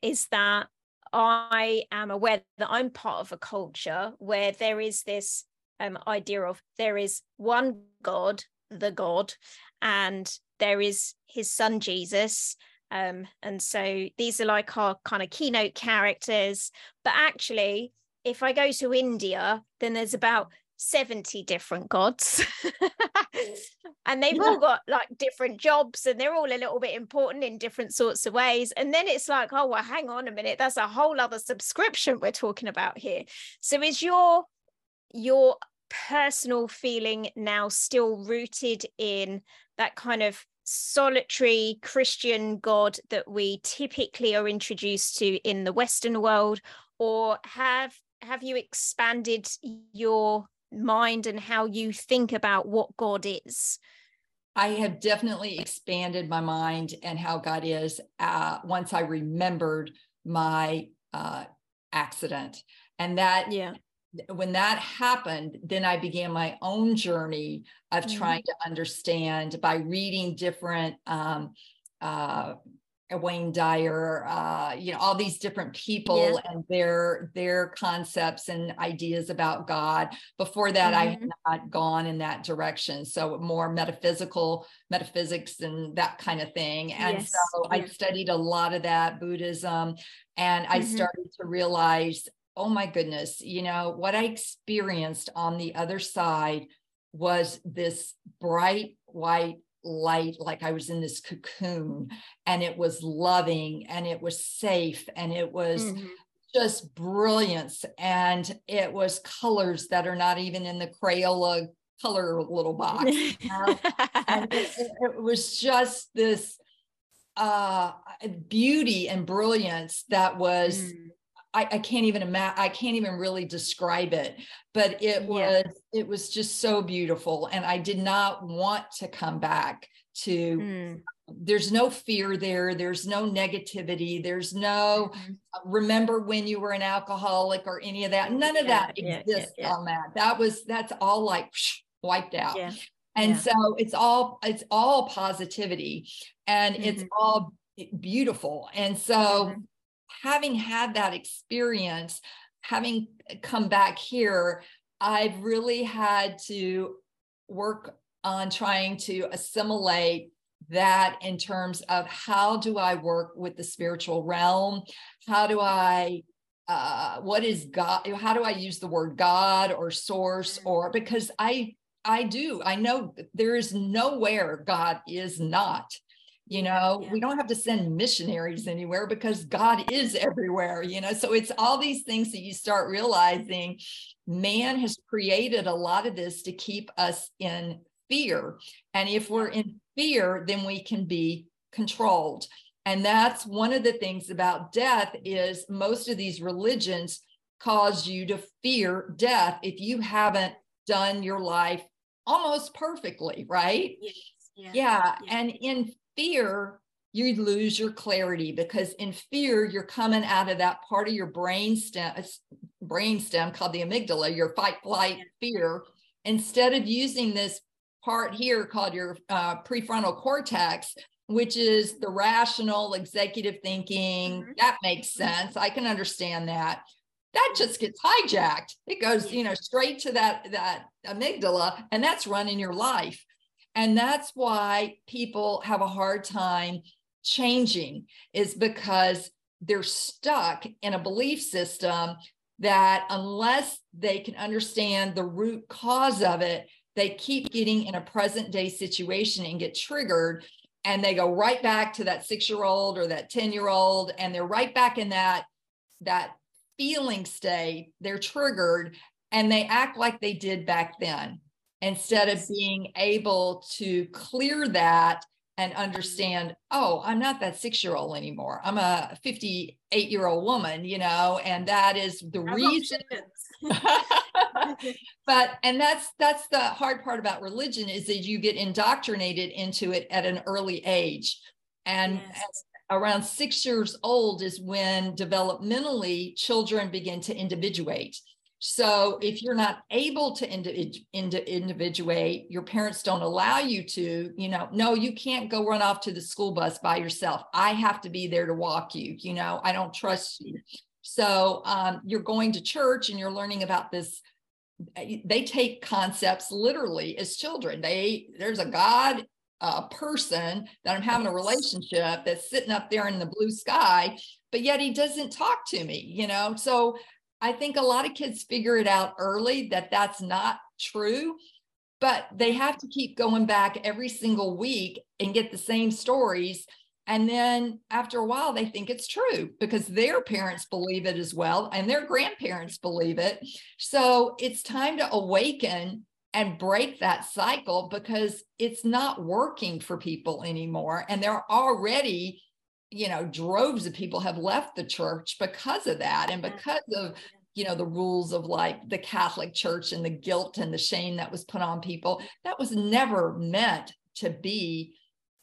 is that I am aware that I'm part of a culture where there is this um, idea of there is one God, the God, and there is his son Jesus. Um, and so these are like our kind of keynote characters. But actually, if I go to India, then there's about 70 different gods. and they've Yeah. all got like different jobs and they're all a little bit important in different sorts of ways. And then it's like, oh, well, hang on a minute, that's a whole other subscription we're talking about here. So is your your personal feeling now still rooted in that kind of solitary Christian God that we typically are introduced to in the Western world, or have have you expanded your mind and how you think about what God is? I have definitely expanded my mind and how God is uh, once I remembered my uh, accident. And that Yeah. when that happened, then I began my own journey of Mhm. trying to understand by reading different um, uh, Wayne Dyer, uh, you know, all these different people and their their concepts and ideas about God. Before that, I had Mhm. not gone in that direction. So more metaphysical, metaphysics and that kind of thing. And Yes, so I studied a lot of that Buddhism, and I Mhm. started to realize, oh my goodness, you know, what I experienced on the other side was this bright white light like i was in this cocoon and it was loving and it was safe and it was Mhm. just brilliance and it was colors that are not even in the crayola color little box know? and it, it- it was just this uh beauty and brilliance that was Mm. I, I can't even imagine i can't even really describe it but it Yeah. was it was just so beautiful and i did not want to come back to Mm. there's no fear there there's no negativity there's no Mhm. remember when you were an alcoholic or any of that none of Yeah, that yeah, exists on that that was that's all like wiped out and so it's all it's all positivity and it's Mhm. all beautiful and so Mhm. Having had that experience having come back here i've really had to work on trying to assimilate that in terms of how do i work with the spiritual realm how do i uh, what is god how do i use the word god or source Mm. or because i i do i know there is nowhere god is not you know yeah. we don't have to send missionaries anywhere because god is everywhere you know so it's all these things that you start realizing man has created a lot of this to keep us in fear and if we're in fear then we can be controlled and that's one of the things about death is most of these religions cause you to fear death if you haven't done your life almost perfectly right Yes, yeah. yeah. Yeah. And in fear, you lose your clarity because in fear, you're coming out of that part of your brain stem, brain stem called the amygdala, your fight, flight, fear, instead of using this part here called your uh, prefrontal cortex, which is the rational executive thinking. Mhm. That makes sense. I can understand that. That just gets hijacked. It goes, you know, straight to that that amygdala, and that's running your life. And that's why people have a hard time changing, is because they're stuck in a belief system that unless they can understand the root cause of it, they keep getting in a present day situation and get triggered. And they go right back to that six year old or that 10 year old, and they're right back in that, that feeling state. They're triggered and they act like they did back then instead of being able to clear that and mm-hmm. understand, oh, I'm not that six year old anymore. I'm a 58 year old woman, you know, and that is the I reason. but and that's that's the hard part about religion is that you get indoctrinated into it at an early age and yes. around six years old is when developmentally children begin to individuate so if you're not able to indi- indi- individuate, your parents don't allow you to, you know, no, you can't go run off to the school bus by yourself. I have to be there to walk you, you know, I don't trust you. So um, you're going to church and you're learning about this. Eh, they take concepts literally as children. They there's a God, a person that I'm having a relationship that's sitting up there in the blue sky, but yet he doesn't talk to me, you know. So I think a lot of kids figure it out early that that's not true, but they have to keep going back every single week and get the same stories. And then after a while, they think it's true because their parents believe it as well, and their grandparents believe it. So it's time to awaken and break that cycle because it's not working for people anymore. And they're already you know droves of people have left the church because of that and because of you know the rules of like the catholic church and the guilt and the shame that was put on people. That was never meant to be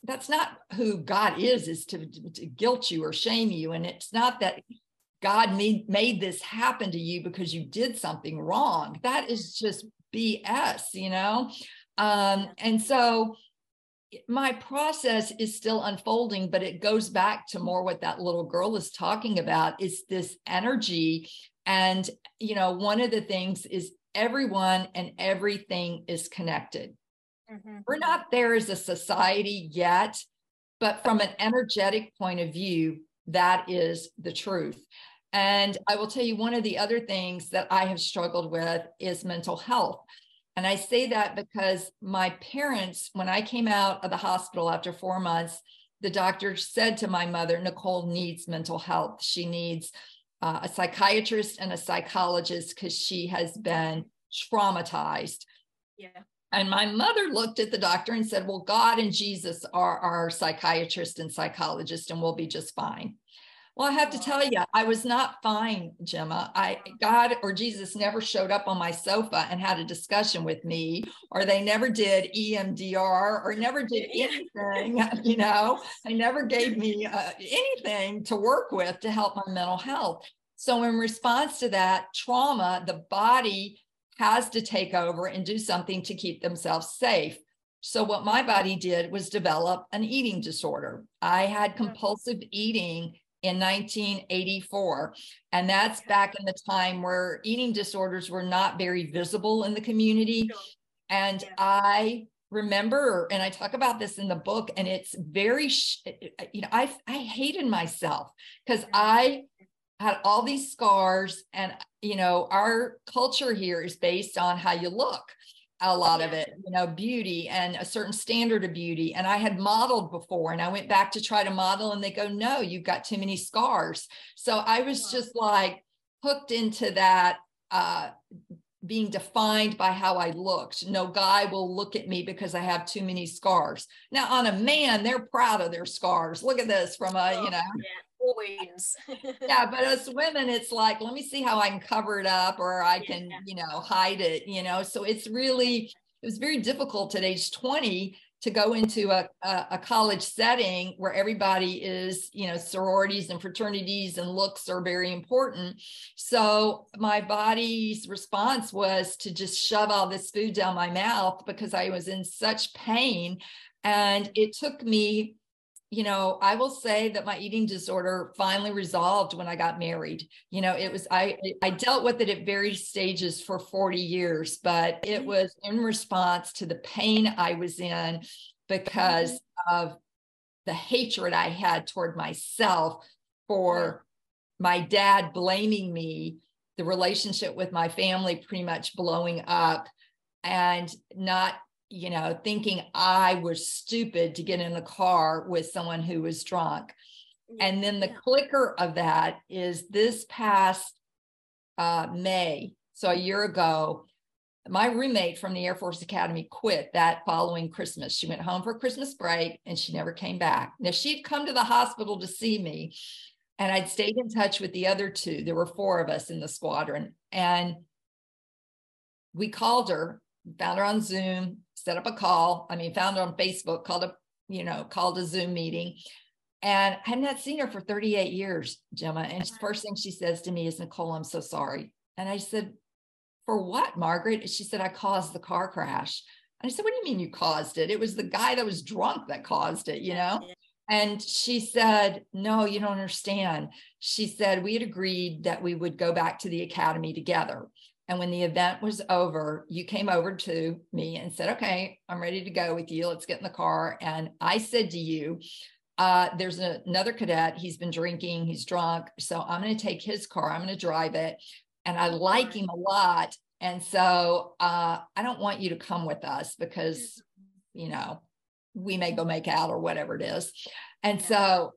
that's not who god is is to, to guilt you or shame you. And it's not that god made made this happen to you because you did something wrong. That is just bs you know? Um and so my process is still unfolding, but it goes back to more what that little girl is talking about is this energy. And, you know, one of the things is everyone and everything is connected. Mm-hmm. We're not there as a society yet, but from an energetic point of view, that is the truth. And I will tell you one of the other things that I have struggled with is mental health. And I say that because my parents, when I came out of the hospital after four months, the doctor said to my mother, Nicole needs mental health. She needs uh, a psychiatrist and a psychologist because she has been traumatized. Yeah. And my mother looked at the doctor and said, Well, God and Jesus are our psychiatrist and psychologist, and we'll be just fine. Well, I have to tell you, I was not fine, Gemma. I God or Jesus never showed up on my sofa and had a discussion with me, or they never did EMDR, or never did anything. You know, they never gave me uh, anything to work with to help my mental health. So, in response to that trauma, the body has to take over and do something to keep themselves safe. So, what my body did was develop an eating disorder. I had compulsive eating in 1984. And that's back in the time where eating disorders were not very visible in the community. And I remember, and I talk about this in the book, and it's very, you know, I, I hated myself because I had all these scars. And you know our culture here is based on how you look a lot of it, you know, beauty and a certain standard of beauty. And I had modeled before and I went back to try to model and they go, no, you've got too many scars. So I was just like hooked into that uh, being defined by how I looked. No guy will look at me because I have too many scars. Now, on a man, they're proud of their scars. Look at this from a, oh, you know, yeah but as women, it's like, let me see how I can cover it up or I can, yeah. you know, hide it, you know. So it's really, it was very difficult at age 20 to go into a, a, a, college setting where everybody is, you know, sororities and fraternities and looks are very important. So my body's response was to just shove all this food down my mouth because I was in such pain. And it took me you know, I will say that my eating disorder finally resolved when I got married. You know, it was I I dealt with it at various stages for 40 years, but it mm-hmm. was in response to the pain I was in because mm-hmm. of the hatred I had toward myself for my dad blaming me, the relationship with my family pretty much blowing up and not you know, thinking I was stupid to get in a car with someone who was drunk. And then the clicker of that is this past uh, May. So a year ago, my roommate from the Air Force Academy quit that following Christmas. She went home for Christmas break and she never came back. Now she'd come to the hospital to see me and I'd stayed in touch with the other two. There were four of us in the squadron and we called her, found her on Zoom, set up a call. I mean, found her on Facebook, called a, you know, called a Zoom meeting. And I had not seen her for 38 years, Gemma. And the first thing she says to me is, Nicole, I'm so sorry. And I said, For what, Margaret? She said, I caused the car crash. And I said, What do you mean you caused it? It was the guy that was drunk that caused it, you know? And she said, No, you don't understand. She said, We had agreed that we would go back to the academy together. And when the event was over, you came over to me and said, Okay, I'm ready to go with you. Let's get in the car. And I said to you, uh, there's a, another cadet. He's been drinking, he's drunk. So I'm going to take his car, I'm going to drive it. And I like him a lot. And so uh, I don't want you to come with us because, you know, we may go make out or whatever it is. And so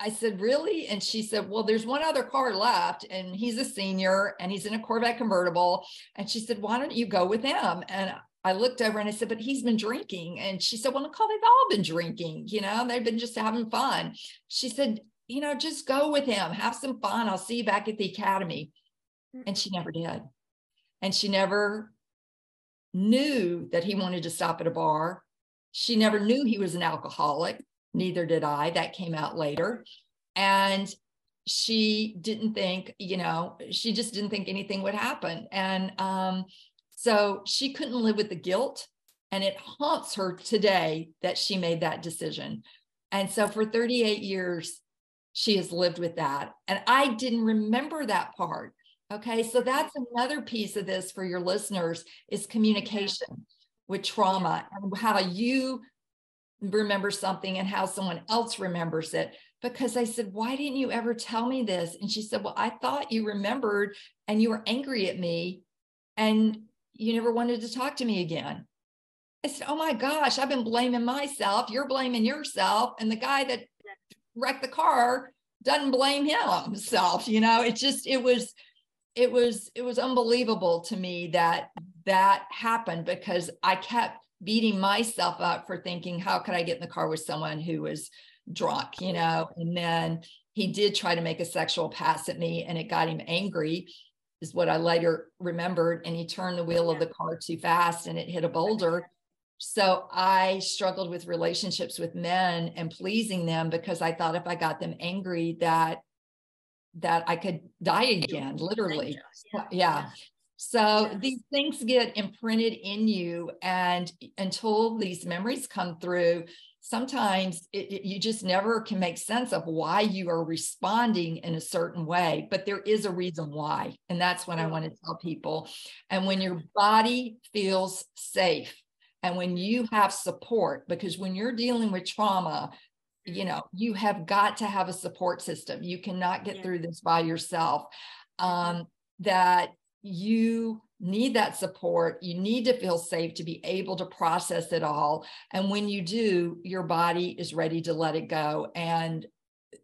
I said, Really? And she said, Well, there's one other car left, and he's a senior and he's in a Corvette convertible. And she said, Why don't you go with him? And I looked over and I said, But he's been drinking. And she said, Well, Nicole, they've all been drinking, you know, they've been just having fun. She said, You know, just go with him, have some fun. I'll see you back at the academy. And she never did. And she never knew that he wanted to stop at a bar. She never knew he was an alcoholic. Neither did I. That came out later. And she didn't think, you know, she just didn't think anything would happen. And um, so she couldn't live with the guilt. And it haunts her today that she made that decision. And so for 38 years, she has lived with that. And I didn't remember that part. Okay. So that's another piece of this for your listeners is communication with trauma and how you remember something and how someone else remembers it because I said, Why didn't you ever tell me this? And she said, Well, I thought you remembered and you were angry at me and you never wanted to talk to me again. I said, Oh my gosh, I've been blaming myself. You're blaming yourself. And the guy that wrecked the car doesn't blame himself. You know, it just, it was, it was, it was unbelievable to me that that happened because I kept beating myself up for thinking, how could I get in the car with someone who was drunk, you know? And then he did try to make a sexual pass at me and it got him angry, is what I later remembered. And he turned the wheel of the car too fast and it hit a boulder. So I struggled with relationships with men and pleasing them because I thought if I got them angry that that I could die again, literally. Yeah. yeah. So yes. these things get imprinted in you, and until these memories come through, sometimes it, it, you just never can make sense of why you are responding in a certain way. But there is a reason why, and that's what I want to tell people. And when your body feels safe, and when you have support, because when you're dealing with trauma, you know you have got to have a support system. You cannot get yeah. through this by yourself. Um, that you need that support. You need to feel safe to be able to process it all. And when you do, your body is ready to let it go. And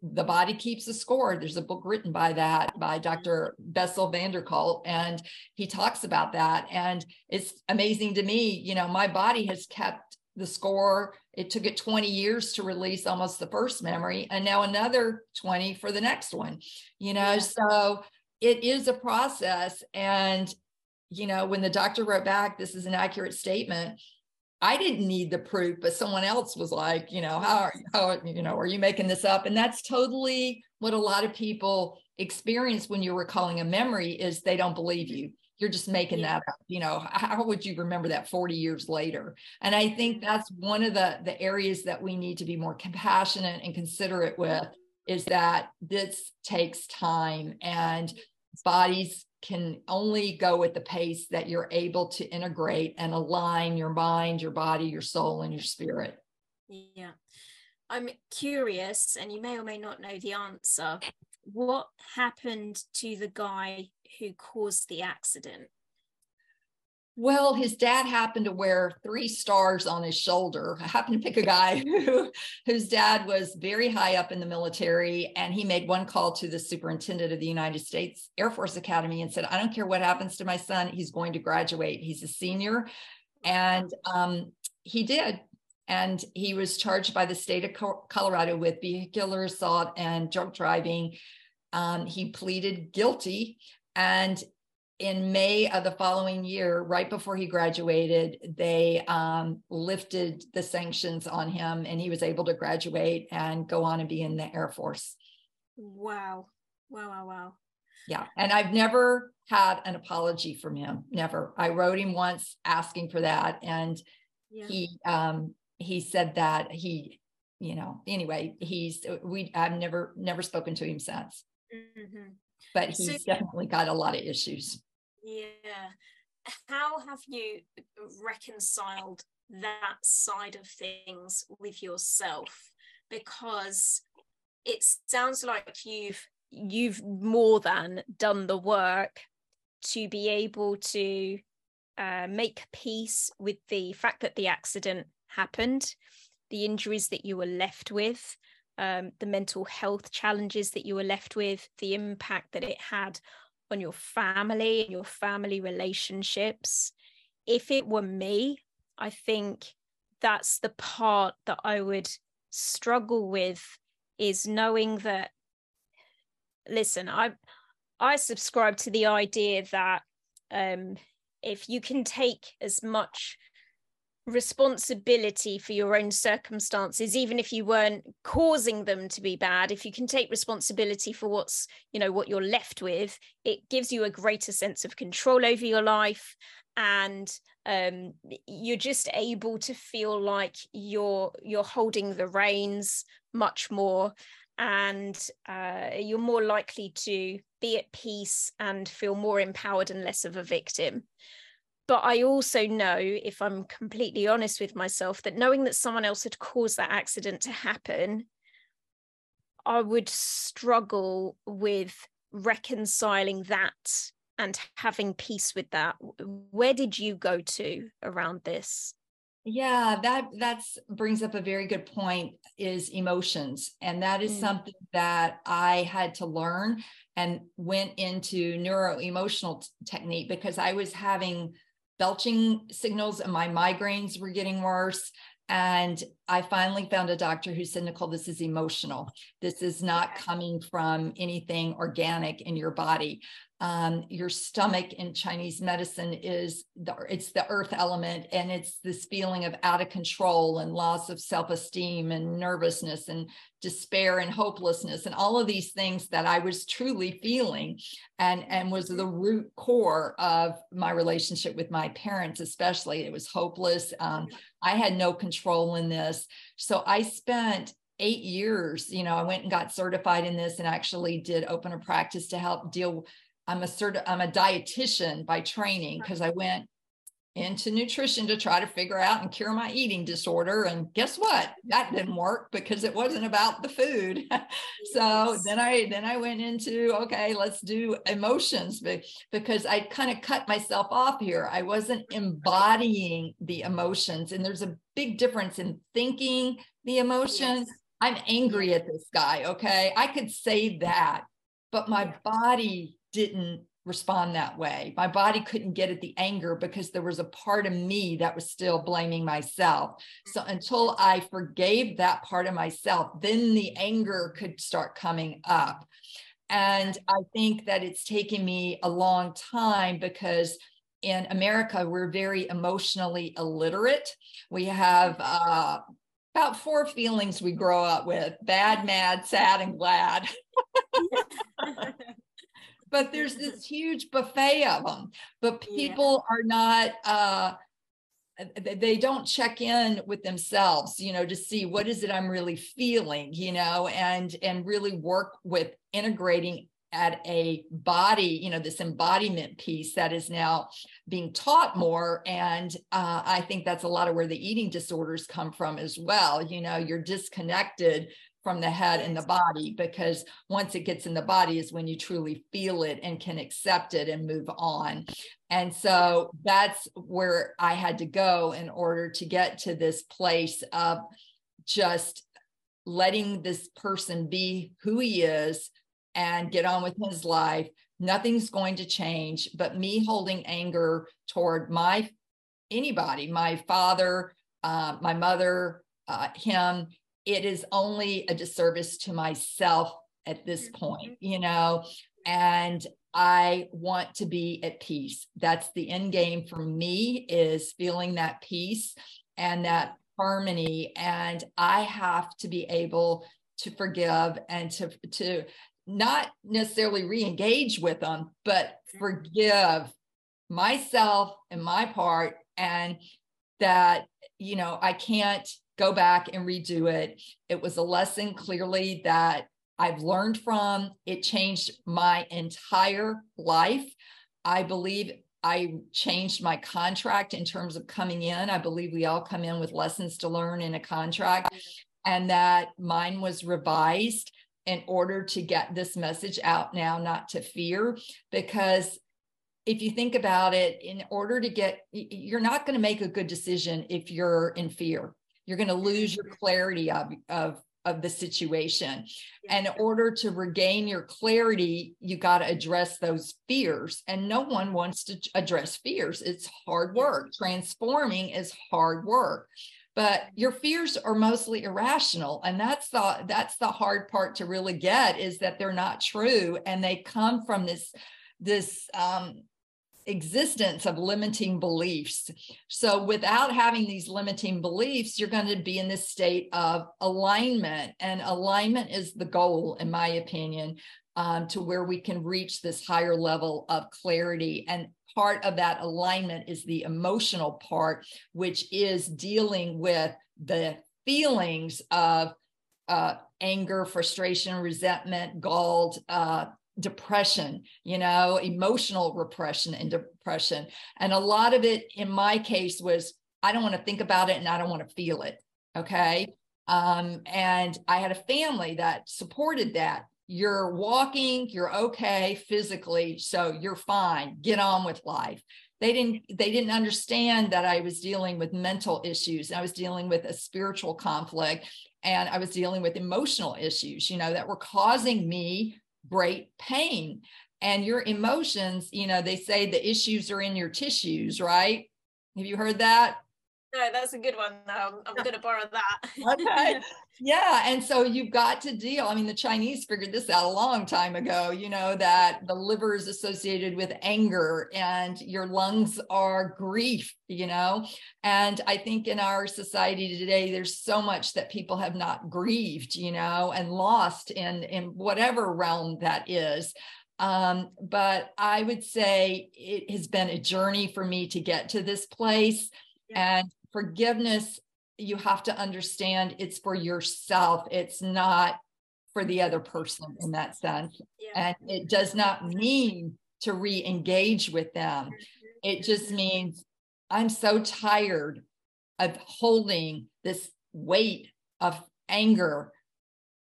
the body keeps a score. There's a book written by that by Dr. Bessel van der Kolk, and he talks about that. And it's amazing to me, you know, my body has kept the score. It took it 20 years to release almost the first memory, and now another 20 for the next one, you know. Yeah. So it is a process. And, you know, when the doctor wrote back, this is an accurate statement. I didn't need the proof, but someone else was like, you know, how are how you know, are you making this up? And that's totally what a lot of people experience when you're recalling a memory is they don't believe you. You're just making yeah. that up. You know, how would you remember that 40 years later? And I think that's one of the the areas that we need to be more compassionate and considerate with is that this takes time and bodies can only go with the pace that you're able to integrate and align your mind, your body, your soul, and your spirit. Yeah. I'm curious, and you may or may not know the answer. What happened to the guy who caused the accident? Well, his dad happened to wear three stars on his shoulder. I happened to pick a guy who, whose dad was very high up in the military, and he made one call to the superintendent of the United States Air Force Academy and said, "I don't care what happens to my son; he's going to graduate. He's a senior," and um, he did. And he was charged by the state of Colorado with vehicular assault and drunk driving. Um, he pleaded guilty, and in May of the following year, right before he graduated, they um, lifted the sanctions on him and he was able to graduate and go on and be in the Air Force. Wow. Wow, wow, wow. Yeah. And I've never had an apology from him. Never. I wrote him once asking for that. And yeah. he um he said that he, you know, anyway, he's we I've never never spoken to him since. Mm-hmm. But he's so, definitely got a lot of issues. Yeah. How have you reconciled that side of things with yourself? Because it sounds like you've you've more than done the work to be able to uh, make peace with the fact that the accident happened, the injuries that you were left with, um, the mental health challenges that you were left with, the impact that it had on your family and your family relationships. If it were me, I think that's the part that I would struggle with is knowing that listen, I I subscribe to the idea that um, if you can take as much responsibility for your own circumstances even if you weren't causing them to be bad. If you can take responsibility for what's you know what you're left with it gives you a greater sense of control over your life. And um, you're just able to feel like you're you're holding the reins much more. And uh, you're more likely to be at peace and feel more empowered and less of a victim but I also know, if I'm completely honest with myself, that knowing that someone else had caused that accident to happen, I would struggle with reconciling that and having peace with that. Where did you go to around this? Yeah, that that's brings up a very good point is emotions. And that is mm. something that I had to learn and went into neuro emotional t- technique because I was having belching signals and my migraines were getting worse. And I finally found a doctor who said, Nicole, this is emotional. This is not coming from anything organic in your body um, your stomach in Chinese medicine is the it's the earth element, and it's this feeling of out of control and loss of self-esteem and nervousness and despair and hopelessness and all of these things that I was truly feeling, and and was the root core of my relationship with my parents, especially. It was hopeless. Um, I had no control in this, so I spent eight years you know i went and got certified in this and actually did open a practice to help deal I'm a certi- I'm a dietitian by training because I went into nutrition to try to figure out and cure my eating disorder. And guess what? That didn't work because it wasn't about the food. so then I then I went into okay, let's do emotions because I kind of cut myself off here. I wasn't embodying the emotions, and there's a big difference in thinking the emotions. Yes. I'm angry at this guy. Okay, I could say that, but my body didn't respond that way. My body couldn't get at the anger because there was a part of me that was still blaming myself. So until I forgave that part of myself, then the anger could start coming up. And I think that it's taken me a long time because in America, we're very emotionally illiterate. We have uh, about four feelings we grow up with bad, mad, sad, and glad. but there's this huge buffet of them but people yeah. are not uh they don't check in with themselves you know to see what is it i'm really feeling you know and and really work with integrating at a body you know this embodiment piece that is now being taught more. And uh, i think that's a lot of where the eating disorders come from as well. You know you're disconnected from the head and the body because once it gets in the body is when you truly feel it and can accept it and move on. And so that's where I had to go in order to get to this place of just letting this person be who he is and get on with his life. Nothing's going to change, but me holding anger toward my anybody, my father, uh, my mother, uh, him, it is only a disservice to myself at this mm-hmm. point, you know, and I want to be at peace. That's the end game for me is feeling that peace and that harmony. And I have to be able to forgive and to, to not necessarily re-engage with them, but mm-hmm. forgive myself and my part and that, you know, I can't go back and redo it. It was a lesson clearly that I've learned from. It changed my entire life. I believe I changed my contract in terms of coming in. I believe we all come in with lessons to learn in a contract, and that mine was revised in order to get this message out now, not to fear, because if you think about it, in order to get, you're not going to make a good decision if you're in fear. You're going to lose your clarity of, of, of the situation. And in order to regain your clarity, you got to address those fears. And no one wants to address fears. It's hard work. Transforming is hard work but your fears are mostly irrational and that's the that's the hard part to really get is that they're not true and they come from this this um, existence of limiting beliefs. So, without having these limiting beliefs, you're going to be in this state of alignment. And alignment is the goal, in my opinion, um, to where we can reach this higher level of clarity. And part of that alignment is the emotional part, which is dealing with the feelings of uh, anger, frustration, resentment, galled, uh, depression, you know, emotional repression and depression. And a lot of it in my case was I don't want to think about it and I don't want to feel it. Okay. Um, and I had a family that supported that. You're walking, you're okay physically, so you're fine. Get on with life. They didn't they didn't understand that I was dealing with mental issues. I was dealing with a spiritual conflict and I was dealing with emotional issues, you know, that were causing me great pain. And your emotions, you know, they say the issues are in your tissues, right? Have you heard that? No, that's a good one. though. I'm going to borrow that. okay. Yeah. And so you've got to deal. I mean, the Chinese figured this out a long time ago, you know, that the liver is associated with anger and your lungs are grief, you know. And I think in our society today, there's so much that people have not grieved, you know, and lost in, in whatever realm that is. Um, but I would say it has been a journey for me to get to this place. And forgiveness you have to understand it's for yourself. It's not for the other person in that sense. Yeah. and it does not mean to re-engage with them. It just means i'm so tired of holding this weight of anger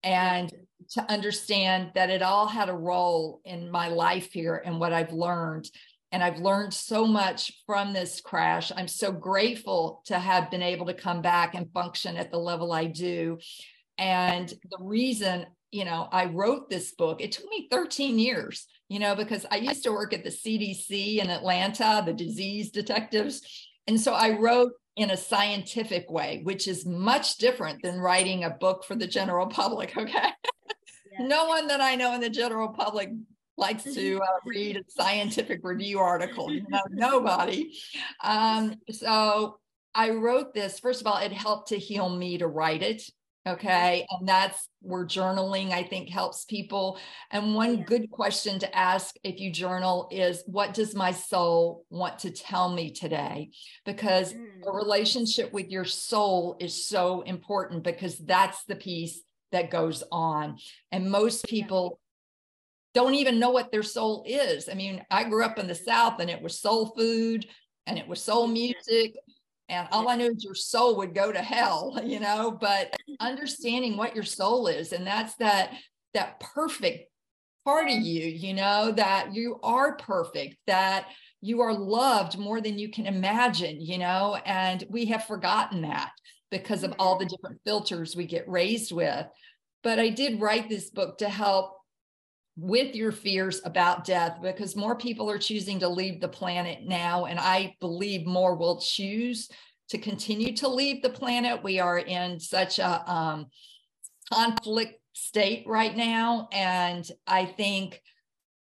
and to understand that it all had a role in my life here and what i've learned and I've learned so much from this crash. I'm so grateful to have been able to come back and function at the level I do. And the reason, you know, I wrote this book, it took me 13 years, you know, because I used to work at the CDC in Atlanta, the disease detectives. And so I wrote in a scientific way, which is much different than writing a book for the general public. Okay. Yeah. no one that I know in the general public likes to uh, read a scientific review article. You know, nobody. Um, so I wrote this. First of all, it helped to heal me to write it. Okay. And that's where journaling, I think, helps people. And one yeah. good question to ask if you journal is what does my soul want to tell me today? Because mm. a relationship with your soul is so important because that's the piece that goes on. And most people don't even know what their soul is. I mean, I grew up in the South and it was soul food and it was soul music. and all I know is your soul would go to hell, you know, but understanding what your soul is, and that's that that perfect part of you, you know, that you are perfect, that you are loved more than you can imagine, you know, and we have forgotten that because of all the different filters we get raised with. But I did write this book to help with your fears about death because more people are choosing to leave the planet now. And I believe more will choose to continue to leave the planet. We are in such a um, conflict state right now. And I think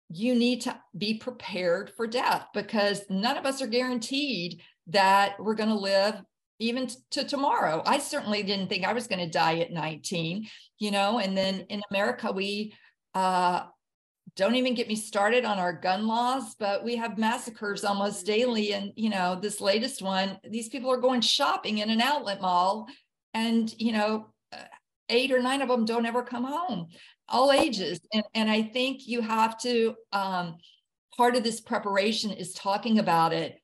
you need to be prepared for death because none of us are guaranteed that we're going to live even t- to tomorrow. I certainly didn't think I was going to die at 19, you know, and then in America, we uh, don't even get me started on our gun laws, but we have massacres almost daily. And, you know, this latest one, these people are going shopping in an outlet mall and, you know, uh, eight or nine of them don't ever come home, all ages. And, and I think you have to, um, part of this preparation is talking about it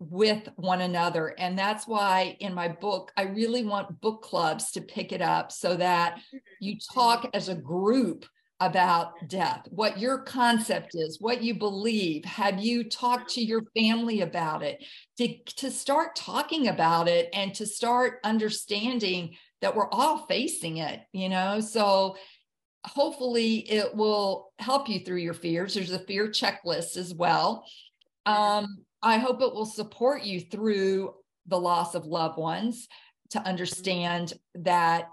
with one another. And that's why in my book, I really want book clubs to pick it up so that you talk as a group about death, what your concept is, what you believe. Have you talked to your family about it? To, to start talking about it and to start understanding that we're all facing it, you know? So hopefully it will help you through your fears. There's a fear checklist as well. Um, I hope it will support you through the loss of loved ones to understand that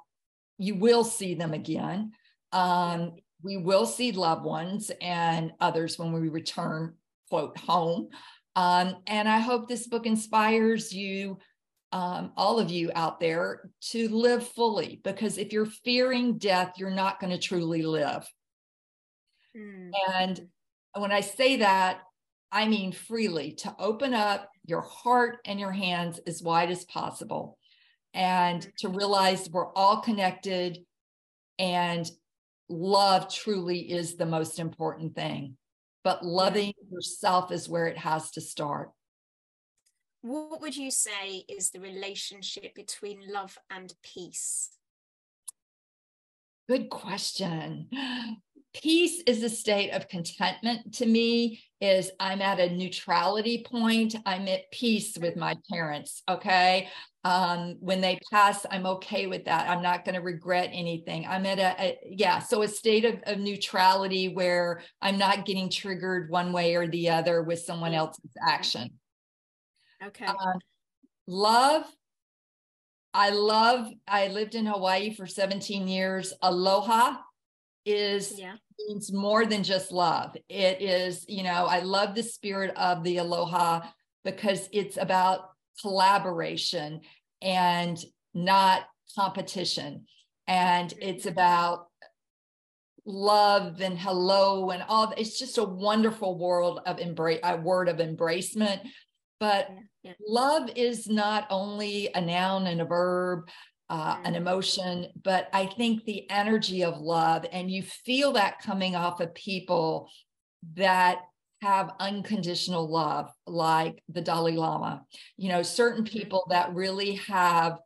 you will see them again. Um, we will see loved ones and others when we return, quote, home. Um, and I hope this book inspires you, um, all of you out there, to live fully because if you're fearing death, you're not going to truly live. Mm. And when I say that, I mean freely to open up your heart and your hands as wide as possible and mm. to realize we're all connected and love truly is the most important thing. But loving yourself is where it has to start. What would you say is the relationship between love and peace? Good question. Peace is a state of contentment to me is I'm at a neutrality point. I'm at peace with my parents. Okay. Um, when they pass, I'm okay with that. I'm not going to regret anything. I'm at a, a yeah, so a state of, of, neutrality where I'm not getting triggered one way or the other with someone mm. else's action. Okay. Um, love. I love, I lived in Hawaii for 17 years. Aloha is yeah. Means more than just love. It is, you know, I love the spirit of the aloha because it's about collaboration and not competition. And it's about love and hello and all it's just a wonderful world of embrace a word of embracement but love is not only a noun and a verb uh, an mm. emotion but i think the energy of love and you feel that coming off of people that have unconditional love, like the Dalai Lama. You know, certain mm-hmm. people that really have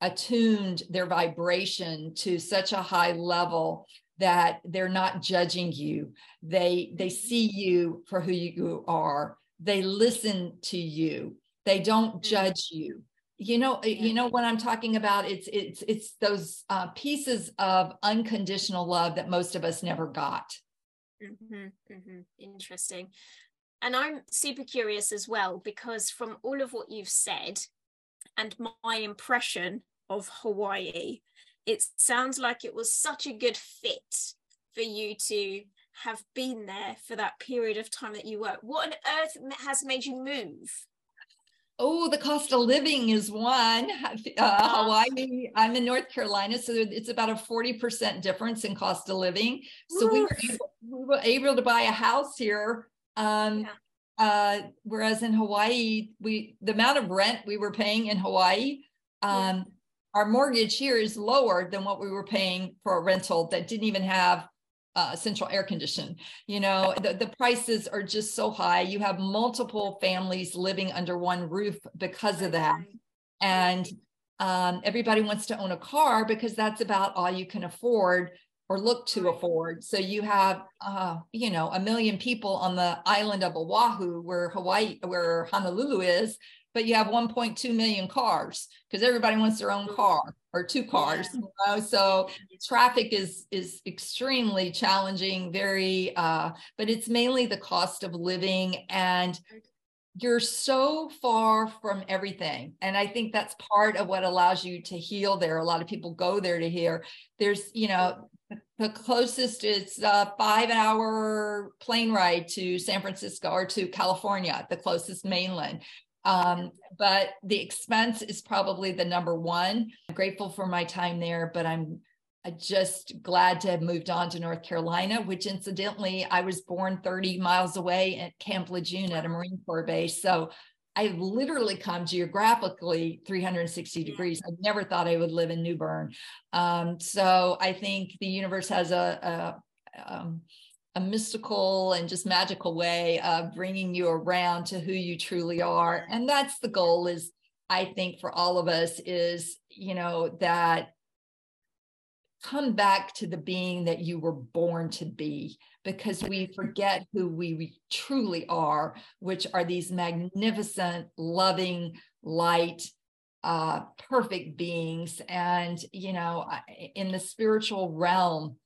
attuned their vibration to such a high level that they're not judging you. They they mm-hmm. see you for who you are. They listen to you. They don't mm-hmm. judge you. You know, you know what I'm talking about. It's it's it's those uh, pieces of unconditional love that most of us never got. Mm-hmm, mm-hmm. Interesting. And I'm super curious as well because from all of what you've said and my impression of Hawaii, it sounds like it was such a good fit for you to have been there for that period of time that you were. What on earth has made you move? Oh, the cost of living is one. Uh, Hawaii, I'm in North Carolina, so it's about a 40% difference in cost of living. So we were, able, we were able to buy a house here. Um, yeah. uh, whereas in Hawaii, we the amount of rent we were paying in Hawaii, um, yeah. our mortgage here is lower than what we were paying for a rental that didn't even have uh, central air condition. You know, the, the prices are just so high. You have multiple families living under one roof because of that. And um, everybody wants to own a car because that's about all you can afford or look to afford. So you have, uh, you know, a million people on the island of Oahu, where Hawaii, where Honolulu is, but you have 1.2 million cars because everybody wants their own car or two cars. You know? So traffic is is extremely challenging. Very, uh, but it's mainly the cost of living and you're so far from everything. And I think that's part of what allows you to heal there. A lot of people go there to hear. There's, you know, the closest it's a five hour plane ride to San Francisco or to California, the closest mainland. Um, but the expense is probably the number one. I'm grateful for my time there, but I'm just glad to have moved on to North Carolina, which incidentally, I was born 30 miles away at Camp Lejeune at a Marine Corps base. So I've literally come geographically 360 degrees. I never thought I would live in New Bern. Um, so I think the universe has a, a, um, a mystical and just magical way of bringing you around to who you truly are. And that's the goal is I think for all of us is, you know, that come back to the being that you were born to be because we forget who we truly are, which are these magnificent, loving, light, uh, perfect beings. And, you know, in the spiritual realm,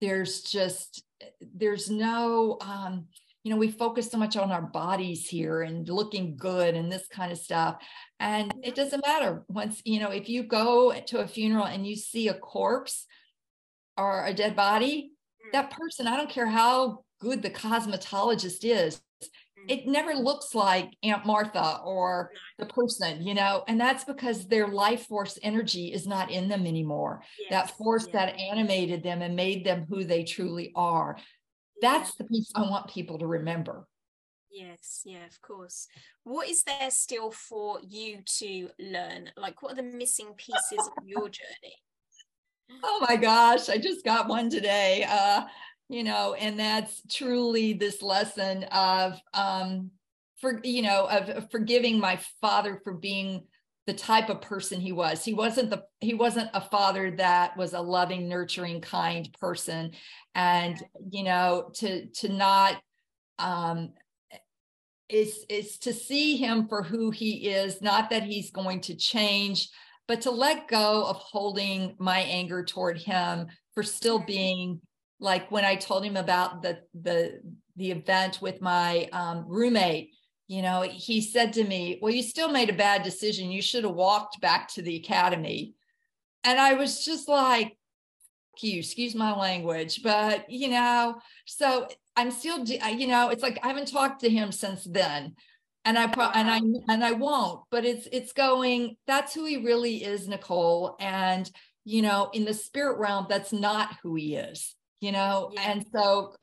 there's just, there's no, um, you know, we focus so much on our bodies here and looking good and this kind of stuff. And it doesn't matter once, you know, if you go to a funeral and you see a corpse, or a dead body, mm. that person, I don't care how good the cosmetologist is. It never looks like Aunt Martha or the person, you know, and that's because their life force energy is not in them anymore. Yes. That force yes. that animated them and made them who they truly are. That's the piece I want people to remember. Yes, yeah, of course. What is there still for you to learn? Like, what are the missing pieces of your journey? oh my gosh, I just got one today. Uh, you know, and that's truly this lesson of um for you know, of, forgiving my father for being the type of person he was. He wasn't the he wasn't a father that was a loving, nurturing, kind person. And you know, to to not um is is to see him for who he is, not that he's going to change but to let go of holding my anger toward him for still being like when I told him about the the the event with my um, roommate, you know, he said to me, "Well, you still made a bad decision. You should have walked back to the academy." And I was just like, "You, excuse my language, but you know." So I'm still, you know, it's like I haven't talked to him since then and I pro- and I and I won't, but it's it's going. That's who he really is, Nicole. And you know, in the spirit realm, that's not who he is. You know, yeah. and so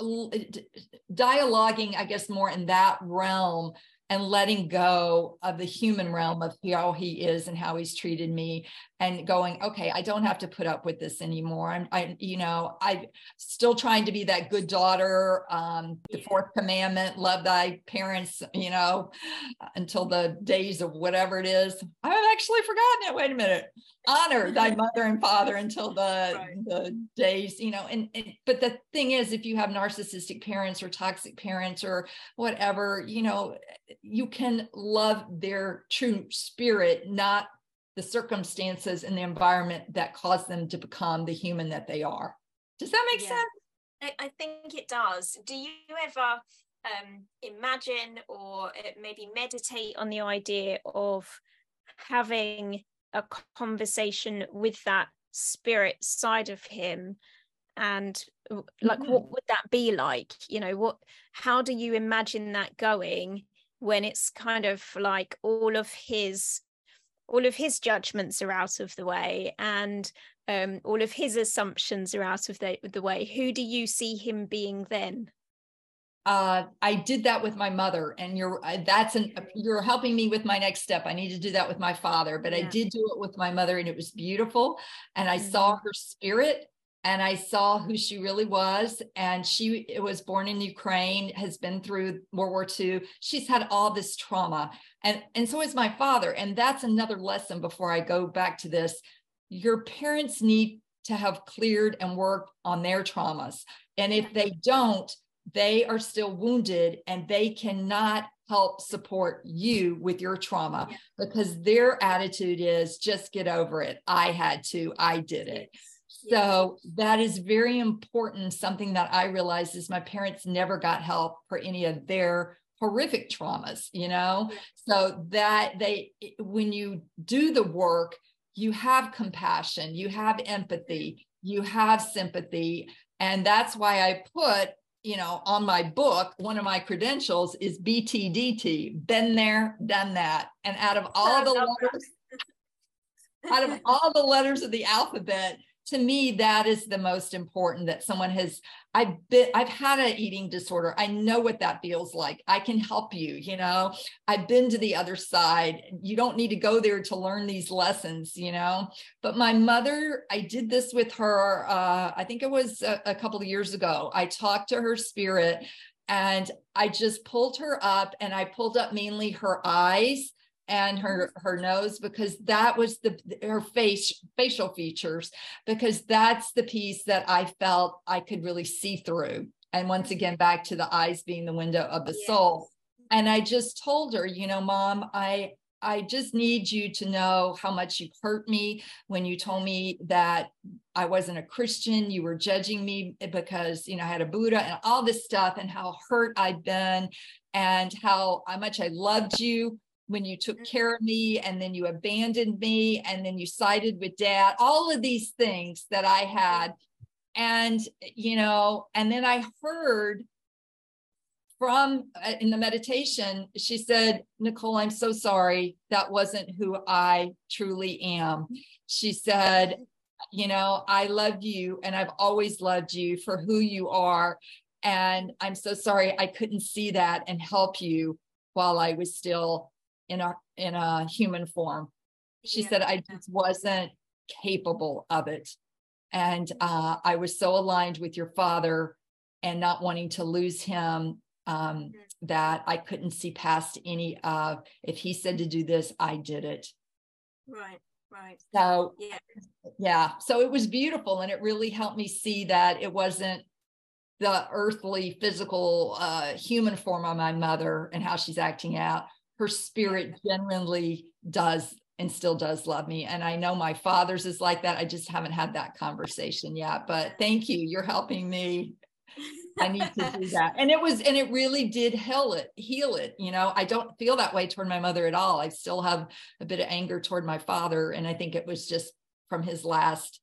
dialoguing, I guess, more in that realm and letting go of the human realm of how he is and how he's treated me and going okay i don't have to put up with this anymore. I'm i you know i'm still trying to be that good daughter um the fourth commandment love thy parents you know until the days of whatever it is. I've actually forgotten it. Wait a minute. Honor thy mother and father until the right. the days you know and, and but the thing is if you have narcissistic parents or toxic parents or whatever you know you can love their true spirit not the circumstances and the environment that caused them to become the human that they are. Does that make yeah. sense? I, I think it does. Do you ever um, imagine or uh, maybe meditate on the idea of having a conversation with that spirit side of him? And like mm-hmm. what would that be like? You know what how do you imagine that going when it's kind of like all of his all of his judgments are out of the way and um, all of his assumptions are out of the, the way who do you see him being then uh, I did that with my mother, and you're uh, that's an you're helping me with my next step. I need to do that with my father, but yeah. I did do it with my mother, and it was beautiful. And I mm-hmm. saw her spirit, and I saw who she really was. And she was born in Ukraine, has been through World War II. She's had all this trauma. And, and so is my father. And that's another lesson before I go back to this. Your parents need to have cleared and worked on their traumas. And if they don't, they are still wounded and they cannot help support you with your trauma because their attitude is just get over it. I had to, I did it. So that is very important. Something that I realized is my parents never got help for any of their horrific traumas, you know? So that they, when you do the work, you have compassion, you have empathy, you have sympathy. And that's why I put you know, on my book, one of my credentials is BTDT, been there, done that. And out of all the letters, out of all the letters of the alphabet, to me that is the most important that someone has i've been i've had an eating disorder. I know what that feels like. I can help you you know? I've been to the other side. You don't need to go there to learn these lessons you know? But my mother i did this with her uh, i think it was a, a couple of years ago. I talked to her spirit and i just pulled her up and i pulled up mainly her eyes and her her nose because that was the her face facial features because that's the piece that I felt I could really see through. And once again, back to the eyes being the window of the yes. soul. And I just told her, you know, mom, I I just need you to know how much you hurt me when you told me that I wasn't a Christian. You were judging me because, you know, I had a Buddha and all this stuff and how hurt I'd been and how, how much I loved you when you took mm-hmm. care of me and then you abandoned me and then you sided with dad all of these things that i had. And you know and then i heard from uh, in the meditation she said nicole i'm so sorry. That wasn't who i truly am. She said you know i love you and i've always loved you for who you are and i'm so sorry i couldn't see that and help you while i was still in a in a human form. She yeah. said I just wasn't capable of it. And uh, I was so aligned with your father and not wanting to lose him um, mm-hmm. that I couldn't see past any of if he said to do this, I did it. Right, right. So yeah, yeah. So it was beautiful, and it really helped me see that it wasn't the earthly, physical, uh, human form of my mother and how she's acting out, her spirit genuinely does and still does love me. And I know my father's is like that. I just haven't had that conversation yet. But thank you. You're helping me. I need to do that. And it was, and it really did heal it, heal it. You know, I don't feel that way toward my mother at all. I still have a bit of anger toward my father. And I think it was just from his last